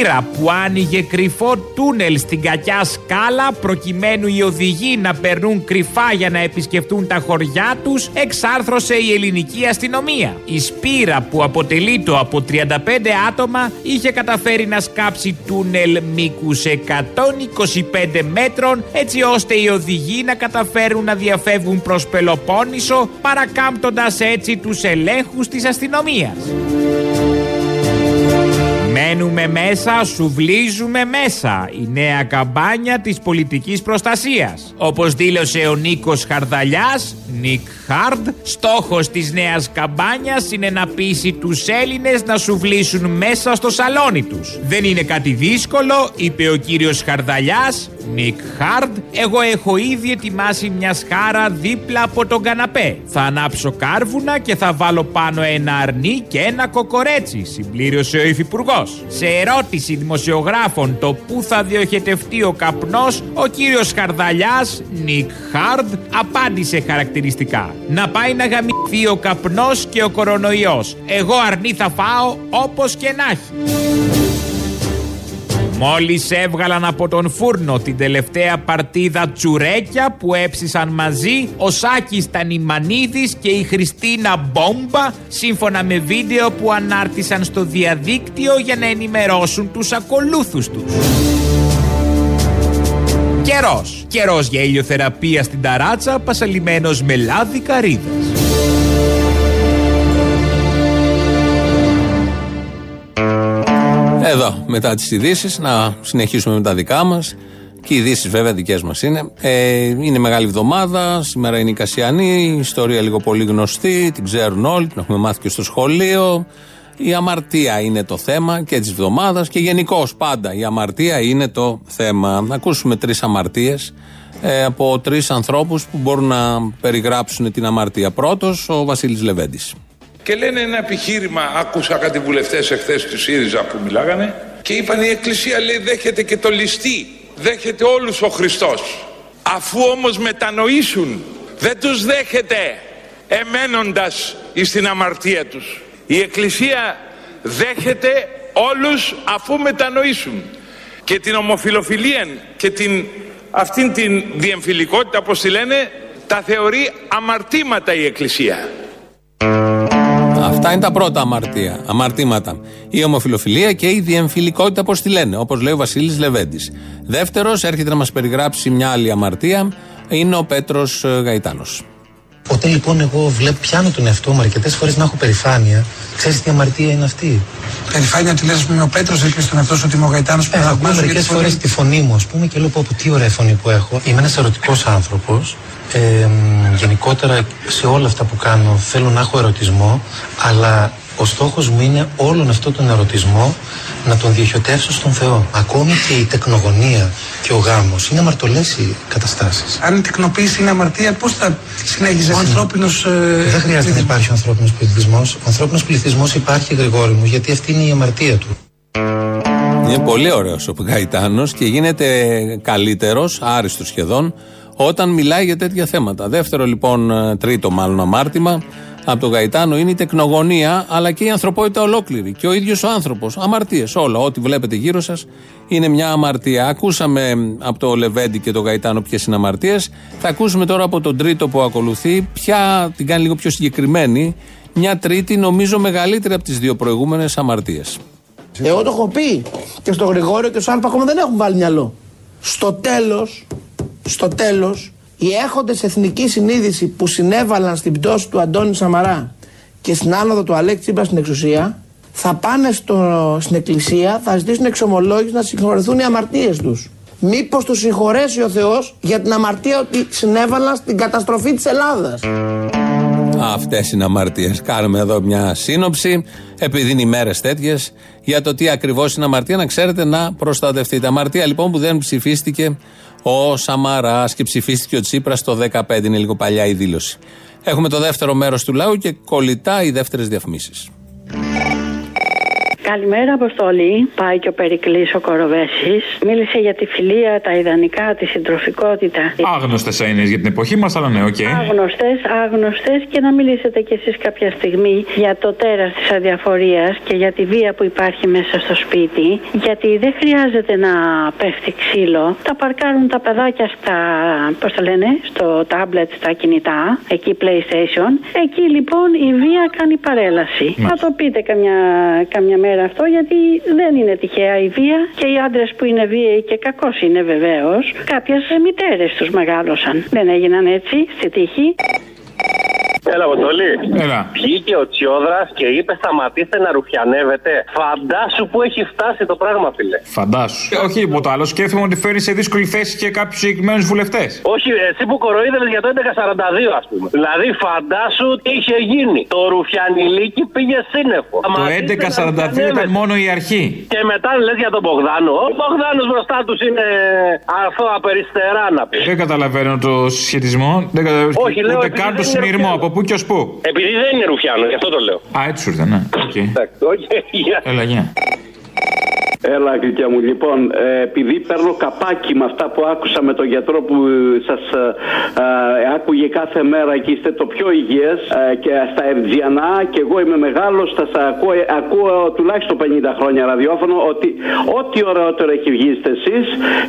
Σπύρα που άνοιγε κρυφό τούνελ στην κακιά σκάλα προκειμένου οι οδηγοί να περνούν κρυφά για να επισκεφτούν τα χωριά τους εξάρθρωσε η ελληνική αστυνομία. Η Σπύρα που αποτελεί το από 35 άτομα είχε καταφέρει να σκάψει τούνελ μήκους 125 μέτρων έτσι ώστε οι οδηγοί να καταφέρουν να διαφεύγουν προς Πελοπόννησο παρακάμπτοντας έτσι τους ελέγχους της αστυνομίας. Μένουμε μέσα, σουβλίζουμε μέσα. Η νέα καμπάνια της πολιτικής προστασίας. Όπως δήλωσε ο Νίκος Χαρδαλιάς, Nick Hard, στόχος της νέας καμπάνιας είναι να πείσει τους Έλληνες να σουβλήσουν μέσα στο σαλόνι τους. Δεν είναι κάτι δύσκολο, είπε ο κύριος Χαρδαλιάς, Nick Hard, εγώ έχω ήδη ετοιμάσει μια σχάρα δίπλα από τον καναπέ. Θα ανάψω κάρβουνα και θα βάλω πάνω ένα αρνί και ένα κοκορέτσι, συμπλήρωσε ο υφυπουργός. Σε ερώτηση δημοσιογράφων το πού θα διοχετευτεί ο καπνός, ο κύριος Χαρδαλιάς, Nick Hard, απάντησε χαρακτηριστικά. Να πάει να γαμηθεί ο καπνός και ο κορονοϊός. Εγώ αρνί θα φάω όπως και να έχει. Μόλις έβγαλαν από τον φούρνο την τελευταία παρτίδα τσουρέκια που έψησαν μαζί ο Σάκης Τανιμανίδης και η Χριστίνα Μπόμπα σύμφωνα με βίντεο που ανάρτησαν στο διαδίκτυο για να ενημερώσουν τους ακολούθους τους. Καιρός. Καιρός για ηλιοθεραπεία στην ταράτσα πασαλιμένος με λάδι καρύδας. Εδώ, μετά τις ειδήσεις, να συνεχίσουμε με τα δικά μας. Και οι ειδήσεις, βέβαια, δικές μας είναι. Ε, είναι μεγάλη εβδομάδα. Σήμερα είναι η Κασιανή. Η ιστορία λίγο πολύ γνωστή. Την ξέρουν όλοι. Την έχουμε μάθει και στο σχολείο. Η αμαρτία είναι το θέμα και της εβδομάδα και γενικώς πάντα η αμαρτία είναι το θέμα. Να ακούσουμε τρεις αμαρτίες ε, από τρεις ανθρώπους που μπορούν να περιγράψουν την αμαρτία. Πρώτος, ο Βασίλης Λεβέντης. Και λένε ένα επιχείρημα, άκουσα κάτι βουλευτές εχθές του ΣΥΡΙΖΑ που μιλάγανε και είπαν η Εκκλησία λέει δέχεται και το ληστή, δέχεται όλους ο Χριστός. Αφού όμως μετανοήσουν, δεν τους δέχεται εμένοντας στην αμαρτία τους. Η Εκκλησία δέχεται όλους αφού μετανοήσουν. Και την ομοφιλοφιλία και την, αυτήν την διεμφυλικότητα, όπως τη λένε, τα θεωρεί αμαρτήματα η Εκκλησία. Αυτά είναι τα πρώτα αμαρτία, αμαρτήματα. Η ομοφιλοφιλία και η διεμφυλικότητα, όπως τη λένε, όπως λέει ο Βασίλης Λεβέντης. Δεύτερος, έρχεται να μας περιγράψει μια άλλη αμαρτία, είναι ο Πέτρος Γαϊτάνος. Ποτέ λοιπόν εγώ βλέπω, πιάνω τον εαυτό μου αρκετές φορές να έχω περηφάνεια. Ξέρεις τι αμαρτία είναι αυτή; Περηφάνεια τη λες, με ο Πέτρος, έπιασε τον εαυτό σου ότι είμαι ο Γαϊτάνος που ε, θα Ακούω μερικέ φορές τη φωνή μου, ας πούμε, και λέω πω τι ωραία φωνή που έχω. Είμαι ένας ερωτικός άνθρωπος. Ε, γενικότερα σε όλα αυτά που κάνω θέλω να έχω ερωτισμό, αλλά Ο στόχος μου είναι όλον αυτό τον ερωτισμό να τον διοχετεύσω στον Θεό. Ακόμη και η τεκνογωνία και ο γάμος είναι αμαρτωλές οι καταστάσεις. Αν η τεκνοποίηση είναι αμαρτία, πώς θα συνέχιζε ο ανθρώπινος. Δεν χρειάζεται να υπάρχει ο ανθρώπινος πληθυσμός. Ο ανθρώπινος πληθυσμός υπάρχει, Γρηγόρη μου, γιατί αυτή είναι η αμαρτία του. Είναι πολύ ωραίος ο Γαϊτάνος και γίνεται καλύτερος, άριστος σχεδόν, όταν μιλάει για τέτοια θέματα. Δεύτερο λοιπόν, ε, τρίτο μάλλον αμάρτημα από τον Γαϊτάνο είναι η τεκνογωνία, αλλά και η ανθρωπότητα ολόκληρη. Και ο ίδιος ο άνθρωπος. Αμαρτίες, όλα. Ό,τι βλέπετε γύρω σας είναι μια αμαρτία. Ακούσαμε από το Λεβέντι και τον Γαϊτάνο ποιες είναι αμαρτίες. Θα ακούσουμε τώρα από τον τρίτο που ακολουθεί, ποια την κάνει λίγο πιο συγκεκριμένη. Μια τρίτη, νομίζω μεγαλύτερη από τις δύο προηγούμενες αμαρτίες. Εγώ το έχω πει και στο Γρηγόριο και στο Άλπα ακόμα δεν έχουν βάλει μυαλό. Στο τέλος, στο τέλος, οι έχοντες εθνική συνείδηση που συνέβαλαν στην πτώση του Αντώνη Σαμαρά και στην άνοδο του Αλέξη Τσίπρα στην εξουσία, θα πάνε στο, στην εκκλησία, θα ζητήσουν εξομολόγηση να συγχωρεθούν οι αμαρτίες τους. Μήπως τους συγχωρέσει ο Θεός για την αμαρτία ότι συνέβαλαν στην καταστροφή της Ελλάδας; Αυτές είναι αμαρτίες. Κάνουμε εδώ μια σύνοψη, επειδή είναι ημέρες τέτοιες, για το τι ακριβώς είναι αμαρτία, να ξέρετε να προστατευτείτε. Αμαρτία λοιπόν που δεν ψηφίστηκε ο Σαμαράς και ψηφίστηκε ο Τσίπρας το 2015. Είναι λίγο παλιά η δήλωση. Έχουμε το δεύτερο μέρος του λαού και κολλητά οι δεύτερες διαφημίσεις. Καλημέρα, Αποστολή. Πάει και ο Περικλής ο Κοροβέσης. Μίλησε για τη φιλία, τα ιδανικά, τη συντροφικότητα. Άγνωστες έννοιες για την εποχή μας, αλλά ναι, οκ. Άγνωστες, άγνωστες και να μιλήσετε κι εσείς κάποια στιγμή για το τέρας της αδιαφορίας και για τη βία που υπάρχει μέσα στο σπίτι. Γιατί δεν χρειάζεται να πέφτει ξύλο. Τα παρκάρουν τα παιδάκια στα. Πώς τα λένε, στο τάμπλετ, στα κινητά. Εκεί PlayStation. Εκεί λοιπόν η βία κάνει παρέλαση. Θα το πείτε καμιά, καμιά μέρα αυτό γιατί δεν είναι τυχαία η βία και οι άντρες που είναι βίαιοι και κακώ είναι βεβαίως. Κάποιες μητέρες τους μεγάλωσαν. Δεν έγιναν έτσι στη τύχη. Έλα, Αποστολή. Έλα. Βγήκε ο Τσιόδρας και είπε: Σταματήστε να ρουφιανεύετε. Φαντάσου που έχει φτάσει το πράγμα, φίλε. Φαντάσου. Ε, όχι τίποτα άλλο. Σκέφτομαι ότι φέρνει σε δύσκολη θέση και κάποιους συγκεκριμένους βουλευτές. Όχι, εσύ που κορόιδευες για το 1142, ας πούμε. Δηλαδή, φαντάσου τι είχε γίνει. Το ρουφιανιλίκι πήγε σύννεφο. Το 1142 ήταν μόνο η αρχή. Και μετά λες για τον Μπογδάνο. Ο Μπογδάνος μπροστά τους είναι αυτό περιστερά να πεις. Δεν καταλαβαίνω το συσχετισμό. Δεν καταλαβαίνω Όχι, λέω, ούτε επειδή καν το δεν είναι συνειρμό. ρουφιάνο. Από πού και ως πού; Επειδή δεν είναι ρουφιάνος, γι' αυτό το λέω. Α, έτσι σου ήρθε, ναι. Οκ. Εντάξει, όχι, γεια. Έλα, γεια. Έλα, γλυκιά μου. Λοιπόν, ε, επειδή παίρνω καπάκι με αυτά που άκουσα με τον γιατρό που σας άκουγε κάθε μέρα και είστε το πιο υγιές και στα Ερτζιανά και εγώ είμαι μεγάλος, θα σας ακούω, ακούω τουλάχιστον 50 χρόνια ραδιόφωνο ότι ό,τι ωραιότερο έχει βγει εσείς,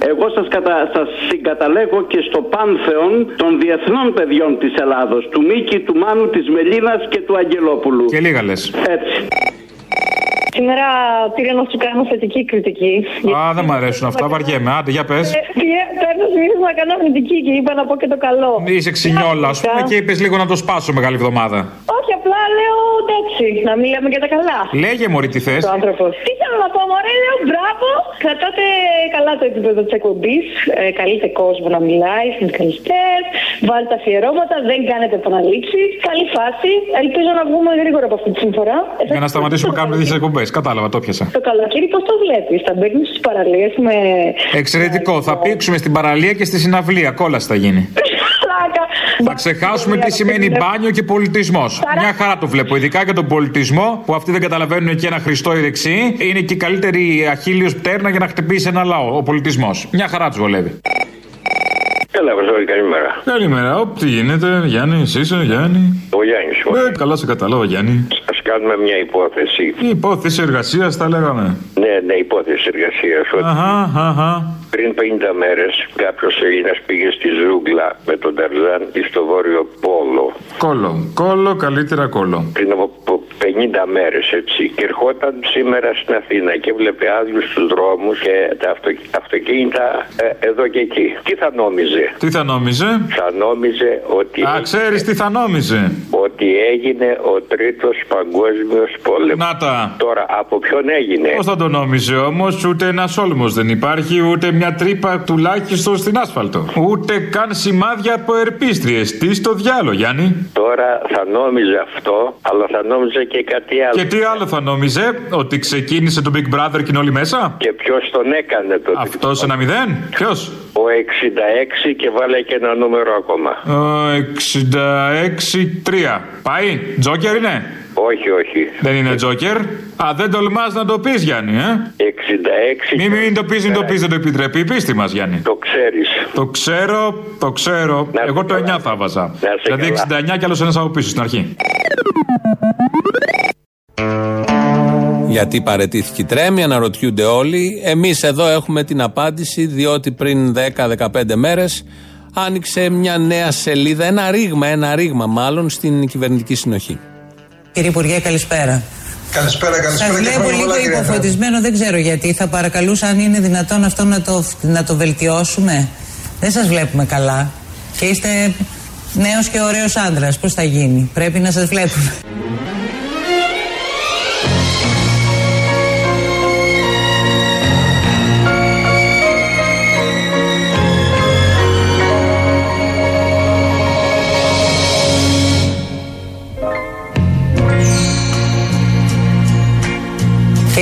εγώ σας κατα, σας συγκαταλέγω και στο πάνθεον των διεθνών παιδιών της Ελλάδος. Του Μίκη, του Μάνου, της Μελίνας και του Αγγελόπουλου. Και λίγα λες. Έτσι. Σήμερα πήρα να σου κάνω θετική κριτική. Α, δεν μ' αρέσουν αυτά, βαριέμαι. Άντε, για πες. Παίρνω συνήθω να κάνω θετική και είπα να πω και το καλό. Είσαι ξινιόλα, ας πούμε, και είπες λίγο να το σπάσω μεγάλη εβδομάδα. Όχι, απλά λέω εντάξει, να μην λέμε και τα καλά. Λέγε μωρή τι θες. Ο άνθρωπος. Τι θέλω να πω, Μωρέ, λέω μπράβο. Κρατάτε καλά το επίπεδο της εκπομπής. Ε, καλείτε κόσμο να μιλάει, συνδικαλιστέ. Βάλτε αφιερώματα, δεν κάνετε επαναλήψεις. Καλή φάση. Ελπίζω να βγούμε γρήγορα από αυτή τη συμφορά. Ε, Για να σταματήσουμε να κάνουμε τέτοιε εκπομπές. Κατάλαβα, το πιασα. Το καλοκαίρι πώς το βλέπεις, θα μπαίνεις στις παραλίες με. Εξαιρετικό. Θα πήξουμε στην παραλία και στη συναυλία. Κόλαση θα γίνει. Πλάκα. Θα ξεχάσουμε τι σημαίνει μπάνιο και πολιτισμός. Μια χαρά το βλέπω. Ειδικά για τον πολιτισμό που αυτοί δεν καταλαβαίνουν και ένα Χριστό οι δεξιοί. Είναι και η καλύτερη αχίλιος πτέρνα για να χτυπήσει ένα λαό. Ο πολιτισμός. Μια χαρά τους βολεύει. Έλα, Αποστολή, καλημέρα. Καλημέρα. Ω, τι γίνεται, Γιάννη, εσύ είσαι, Γιάννη. Ο Γιάννης. Ε, καλά σε κατάλαβα, Γιάννη. Α κάνουμε μια υπόθεση. Η υπόθεση εργασίας τα λέγαμε. Ναι, ναι, υπόθεση εργασίας. Αχα, αχα. Πριν 50 μέρες κάποιος Έλληνας πήγε στη ζούγκλα με τον Ταρζάν στο βόρειο Πόλο. Κόλο. Κόλο, καλύτερα κόλο. Πριν από 50 μέρες έτσι. Και ερχόταν σήμερα στην Αθήνα και βλέπε άδειου τους δρόμους και τα αυτο- αυτοκίνητα ε, εδώ και εκεί. Τι θα νόμιζε; Τι θα νόμιζε; Θα νόμιζε ότι. Α, ξέρεις τι θα νόμιζε; Ότι έγινε ο τρίτος παγκόσμιος πόλεμος. Να τα. Τώρα, από ποιον έγινε; Πώς θα το νόμιζε όμως, ούτε ένας όλμο δεν υπάρχει, ούτε μια τρύπα τουλάχιστον στην άσφαλτο. Ούτε καν σημάδια από ερπίστριες. Τι στο διάλογο, Γιάννη; Τώρα θα νόμιζε αυτό, αλλά θα νόμιζε και και κάτι άλλο. Και τι άλλο θα νόμιζε, ότι ξεκίνησε το Big Brother και είναι όλοι μέσα; Και ποιος τον έκανε το Αυτός ένα μηδέν, ποιος; Ο 66 και βάλε και ένα νούμερο ακόμα. 66-3. Πάει, Τζόκερ είναι; Όχι, όχι. Δεν είναι Τζόκερ. Α, δεν τολμάς να το πεις, Γιάννη, ε. 66. Μην, μην το πεις, μην το πεις, δεν το επιτρέπει η πίστη μας, Γιάννη. Το ξέρεις. Το ξέρω, το ξέρω. Εγώ το 9 θα βάζα. Δηλαδή 69 κι άλλος ένας από πίσω στην αρχή. Γιατί παρετήθηκε η τρέμη, αναρωτιούνται όλοι. Εμείς εδώ έχουμε την απάντηση, διότι πριν 10-15 μέρες άνοιξε μια νέα σελίδα, ένα ρήγμα, ένα ρήγμα μάλλον στην κυβερνητική συνοχή. Κύριε Υπουργέ, καλησπέρα. Καλησπέρα, καλησπέρα. Σας και βλέπω χρόνια λίγο πολλά, κύριε Αθάνη. υποφωτισμένο, δεν ξέρω γιατί. Θα παρακαλούσα αν είναι δυνατόν αυτό να το, να το βελτιώσουμε. Δεν σας βλέπουμε καλά. Και είστε νέος και ωραίος άντρας. Πώς θα γίνει, Πρέπει να σας βλέπουμε.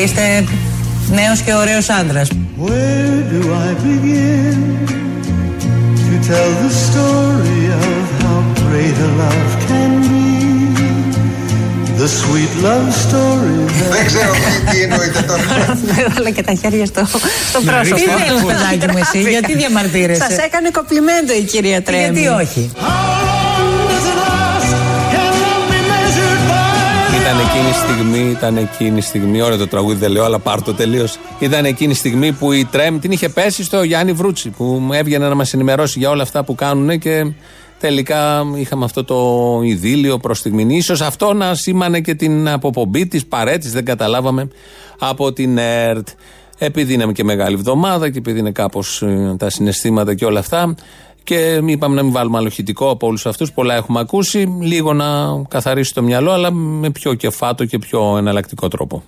Είστε νέος και ωραίος άντρας. Where do I begin to tell the story of how great a love can be? The sweet love story. Δεν ξέρω τι, τι εννοείται τώρα. Έβαλα και τα χέρια στο, στο Ναι, πρόσωπο. Τι ρίξτε. θέλεις παιδάκι μου εσύ, γιατί διαμαρτύρεσαι; Σας έκανε κοπλιμέντο η κυρία Τρέμι. Γιατί όχι; Εκείνη η στιγμή, ήταν εκείνη η στιγμή, ωραίο το τραγούδι δεν λέω, αλλά πάρ το τελείως. Ήταν εκείνη η στιγμή που η Τρέμ την είχε πέσει στο Γιάννη Βρούτσι, που έβγαινε να μας ενημερώσει για όλα αυτά που κάνουν και τελικά είχαμε αυτό το ειδήλιο προς στιγμή. σω αυτό να σήμανε και την αποπομπή της παρέτηση, δεν καταλάβαμε από την ΕΡΤ. Επειδή είναι και μεγάλη εβδομάδα και επειδή είναι κάπως τα συναισθήματα και όλα αυτά. Και είπαμε να μην βάλουμε αλοχητικό από όλους αυτούς. Πολλά έχουμε ακούσει. Λίγο να καθαρίσει το μυαλό, αλλά με πιο κεφάτο και πιο εναλλακτικό τρόπο.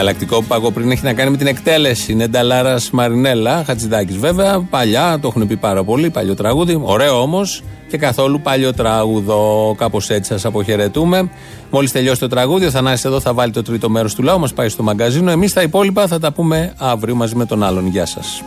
Εναλλακτικό που πάγω πριν έχει να κάνει με την εκτέλεση. Είναι Νταλάρα Μαρινέλα, Χατζηδάκης βέβαια. Παλιά, το έχουν πει πάρα πολύ, παλιό τραγούδι. Ωραίο όμως και καθόλου παλιό τραγούδο. Κάπως έτσι σας αποχαιρετούμε. Μόλις τελειώσει το τραγούδι, ο Θανάσης εδώ θα βάλει το τρίτο μέρος του λαού, μας πάει στο μαγκαζίνο. Εμείς τα υπόλοιπα θα τα πούμε αύριο μαζί με τον άλλον. Γεια σας.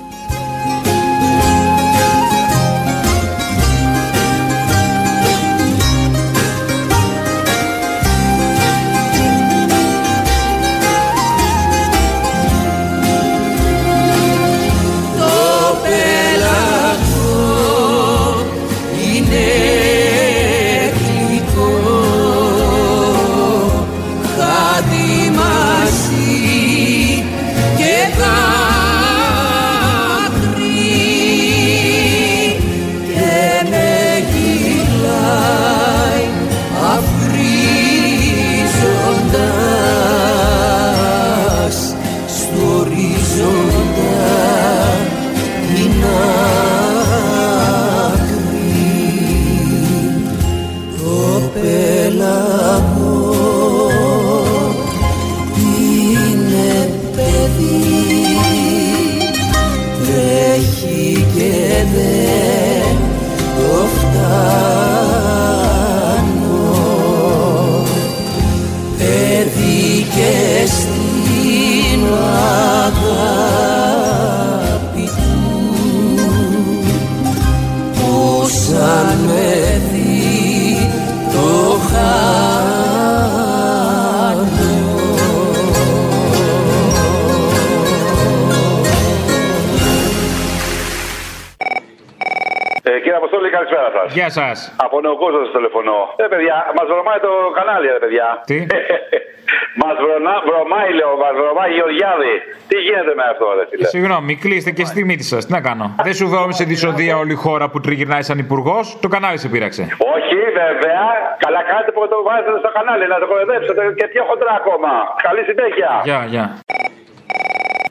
Καλησπέρα σας. Γεια σας. Από Νεοκόζο σας τηλεφωνώ. Ε, παιδιά, μας βρωμάει το κανάλι, ρε παιδιά. Τι; μας βρωμάει, λέω, μας βρωμάει Γεωργιάδη. Τι γίνεται με αυτό, ρε φίλε; Συγγνώμη, κλείστε και στη μύτη σας. Τι να κάνω; Δεν σου δόμησε δυσοδεία όλη η χώρα που τριγυρνάει σαν υπουργός; Το κανάλι σε πείραξε. Όχι, βέβαια. Καλά κάνετε που το βάζετε στο κανάλι να το κοροϊδέψετε και πιο χοντρά ακόμα. Καλή συνέχεια. Γεια, γεια.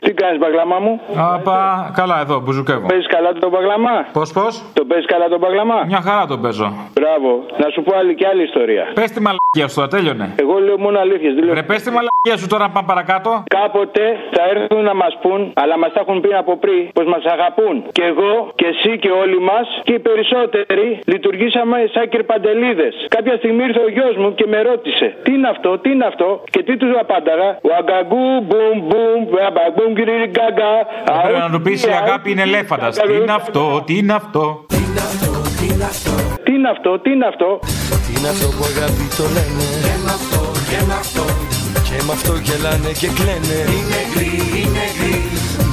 Τι κάνεις, παγλαμά μου; Απα, καλά εδώ, μπουζουκεύω. Παίζεις καλά τον παγλαμά. Πώς, πώς; Το παίζεις καλά τον παγλαμά. Μια χαρά τον παίζω. Μπράβο. Να σου πω άλλη και άλλη ιστορία. Πες τη μαλακία σου, τώρα, τέλειωνε. Εγώ λέω μόνο αλήθειες. Λέω... Ρε, πες τη μαλακία σου τώρα, πάμε παρακάτω. Κάποτε θα έρθουν να μας πούν, αλλά μας τα έχουν πει από πριν, πως μας αγαπούν. Και εγώ και εσύ και όλοι μας και οι περισσότεροι λειτουργήσαμε σαν κυρπαντελίδες. Κάποια στιγμή ήρθε ο γιος μου και με ρώτησε, Τι είναι αυτό, τι είναι αυτό; Και τι τους απάνταγα, Ο αγκαγκού, μπουμ, μπουμ, αμπαγκούμ, κύριε γκάγκα. Πρέπει να του πει η αγάπη είναι ελέφαντας. Τι είναι αυτό, τι είναι αυτό. Τι είναι αυτό, τι είναι αυτό. Τι είναι αυτό; Τι είναι αυτό που αγάπη το λένε; Και με αυτό, και με αυτό Και με αυτό γελάνε και κλαίνε Είναι γκρι, είναι γκρι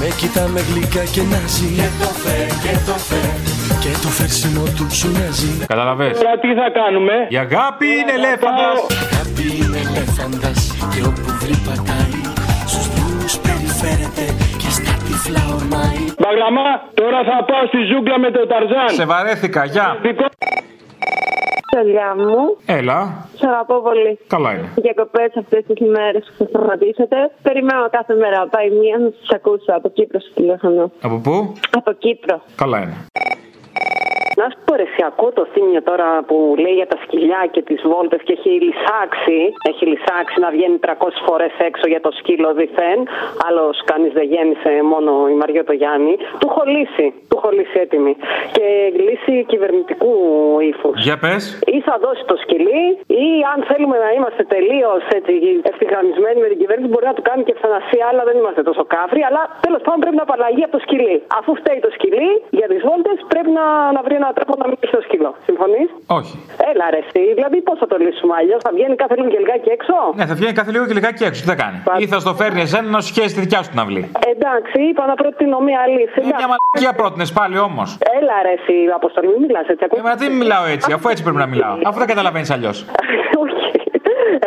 Με κοιτάμε γλυκά και νάζει Και το φε, και το φε Και το φερσινό του ψουνάζει Καταλαβες. Τώρα τι θα κάνουμε; Η αγάπη είναι ελέφαντας. Η αγάπη είναι ελέφαντας Και όπου βρει πατάει Στους δρόμους περιφέρεται Και στα τυφλά ορμάει Μπαγλαμά, τώρα θα πάω στη ζούγκλα με το Ταρζάν. Σε βαρέθηκα, γεια. Παιδιά μου, Έλα. σε αγαπώ πολύ. Καλά είναι. Διακοπέ αυτές τις ημέρε που θα σταματήσετε. Περιμένω κάθε μέρα. Πάει μία να σας ακούσω από Κύπρο στο τηλέφωνο. Από πού; Από Κύπρο. Καλά είναι. Να σου πω, ρε, εσύ, ακούω το θύμιο τώρα που λέει για τα σκυλιά και τις βόλτες και έχει λυσάξει. Έχει λυσάξει να βγαίνει 300 φορές έξω για το σκύλο διθέν. Άλλος κανείς δεν γέννησε, μόνο η Μαριώτο Γιάννη. Του έχω λύσει. Του έχω λύσει έτοιμη. Και λύση κυβερνητικού ύφους. Για πες. Ή θα δώσει το σκυλί, ή αν θέλουμε να είμαστε τελείως ευθυγραμμισμένοι με την κυβέρνηση, μπορεί να του κάνει και ευθανασία, αλλά δεν είμαστε τόσο κάφροι. Αλλά τέλος πάντων πρέπει να απαλλαγεί από το σκυλί. Αφού φταίει το σκυλί για τις βόλτες, πρέπει να, να βρει έναν τρόπο να μην το σκύλο. Συμφωνείς; Όχι. Έλα ρε, εσύ. Δηλαδή πώς θα το λύσουμε αλλιώς, θα βγαίνει κάθε λίγο και λιγάκι έξω; Ναι, θα βγαίνει κάθε λίγο και λιγάκι έξω. Τι θα κάνει; Ή θα στο φέρνει εσένα να σου χέσει τη δικιά σου την αυλή. Εντάξει, είπα να προτείνω μία λύση. Ε, μια μαλακία πρότεινες πάλι όμως. Έλα ρε, εσύ, Αποστολή, μην μιλάς έτσι. Ε, μα τι μιλάω έτσι, αφού έτσι πρέπει να μιλάω. Αφού δεν καταλαβαίνεις αλλιώς. Όχι.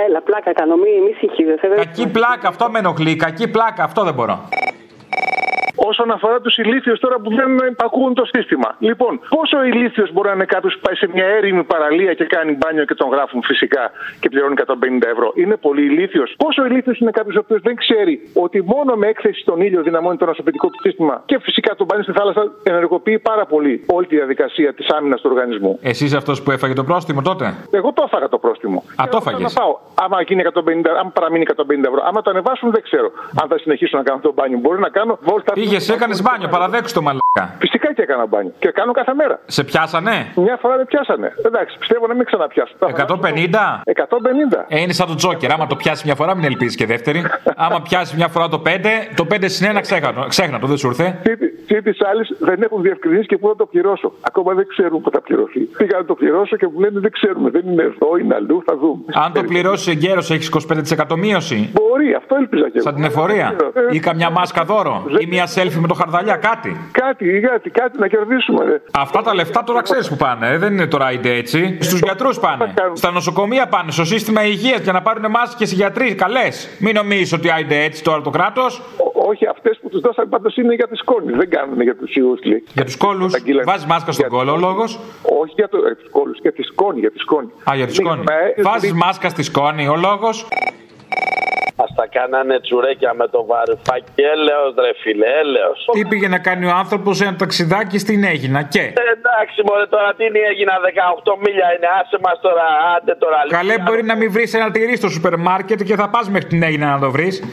Έλα, πλάκα κάνω, μη, μη συγχύζεσαι. δεν- Κακή πλάκα, αυτό με ενοχλεί. Κακή πλάκα, αυτό δεν μπορώ. Όσον αφορά τους ηλίθιους τώρα που δεν ακούουν το σύστημα. Λοιπόν, πόσο ηλίθιος μπορεί να είναι κάποιος που πάει σε μια έρημη παραλία και κάνει μπάνιο και τον γράφουν φυσικά και πληρώνει 150 ευρώ. Είναι πολύ ηλίθιος. Πόσο ηλίθιος είναι κάποιος ο οποίος δεν ξέρει ότι μόνο με έκθεση στον ήλιο δυναμώνει το νοσοποιητικό του σύστημα και φυσικά το μπάνιο στη θάλασσα ενεργοποιεί πάρα πολύ όλη τη διαδικασία της άμυνας του οργανισμού. Εσύ είσαι αυτός που έφαγε το πρόστιμο τότε; Εγώ το έφαγα το πρόστιμο. Α, το Και έφαγες. να πάω. Άμα, γίνει 150, άμα παραμείνει 150 ευρώ. Άμα το ανεβάσουν, δεν ξέρω. Αν θα συνεχίσω να κάνω το μπάνιο. Μπορεί να κάνω βόλτα. Πήγε, έκανες μπάνιο, παραδέξου το μαλάκα. Φυσικά και έκανα μπάνιο. Και κάνω κάθε μέρα. Σε πιάσανε; Μια φορά με πιάσανε. Εντάξει, πιστεύω να μην ξαναπιάσουν. 150. 150. Ε, είναι σαν το τζόκερ. Άμα το πιάσεις μια φορά, μην ελπίζεις και δεύτερη. Άμα πιάσεις μια φορά το 5, το 5 συν 1 ξέχνα, ξέχνα το, δεν σου ήρθε; Και τη άλλη δεν έχουν διευκρινίσει και πού θα το πληρώσω. Ακόμα δεν ξέρουν πού θα πληρωθεί. Πήγα να το πληρώσω και μου λένε δεν ξέρουμε. Δεν είναι εδώ, είναι αλλού, θα δούμε. Αν το πληρώσει εγκαίρως, έχεις 25% μείωση; Μπορεί, αυτό έλπιζα και εγώ. Σαν την εφορία; Ε, Ή καμιά μάσκα δώρο; Ή μια selfie με το χαρδαλιά, κάτι. Κάτι, κάτι, κάτι να κερδίσουμε. Ρε. Αυτά τα λεφτά τώρα ξέρεις που πάνε. ε, Δεν είναι τώρα ide έτσι. Στους γιατρούς πάνε. Στα νοσοκομεία πάνε. Στο σύστημα υγείας για να πάρουν μάσκες οι γιατροί. Καλές. Μην νομίζεις ότι ide έτσι τώρα το κράτο. Όχι, αυτές που τους δώσαν πάντως είναι για τη σκόνη. Δεν κάνουν για τους ιού. Για τους κόλου. Βάζεις μάσκα στον κόλλο ο λόγος; Όχι για, το, για τους κόλου, για τη σκόνη. Για τη σκόνη. Α, για τη σκόνη. Βάζεις μάσκα στη σκόνη ο λόγος; Μα τα κάνανε τσουρέκια με το βαρουφάκι. Έλεος ρε φίλε, έλεος. Τι πήγε να κάνει ο άνθρωπος σε ένα ταξιδάκι στην Έγινα και; Ε, Εντάξει, μωρέ τώρα τι είναι έγινα 18 μίλια είναι. Άσε μας τώρα, άντε τώρα. Καλέ μπορεί να μην βρεις ένα τυρί στο σούπερ μάρκετ και θα πας μέχρι την Έγινα να το βρεις.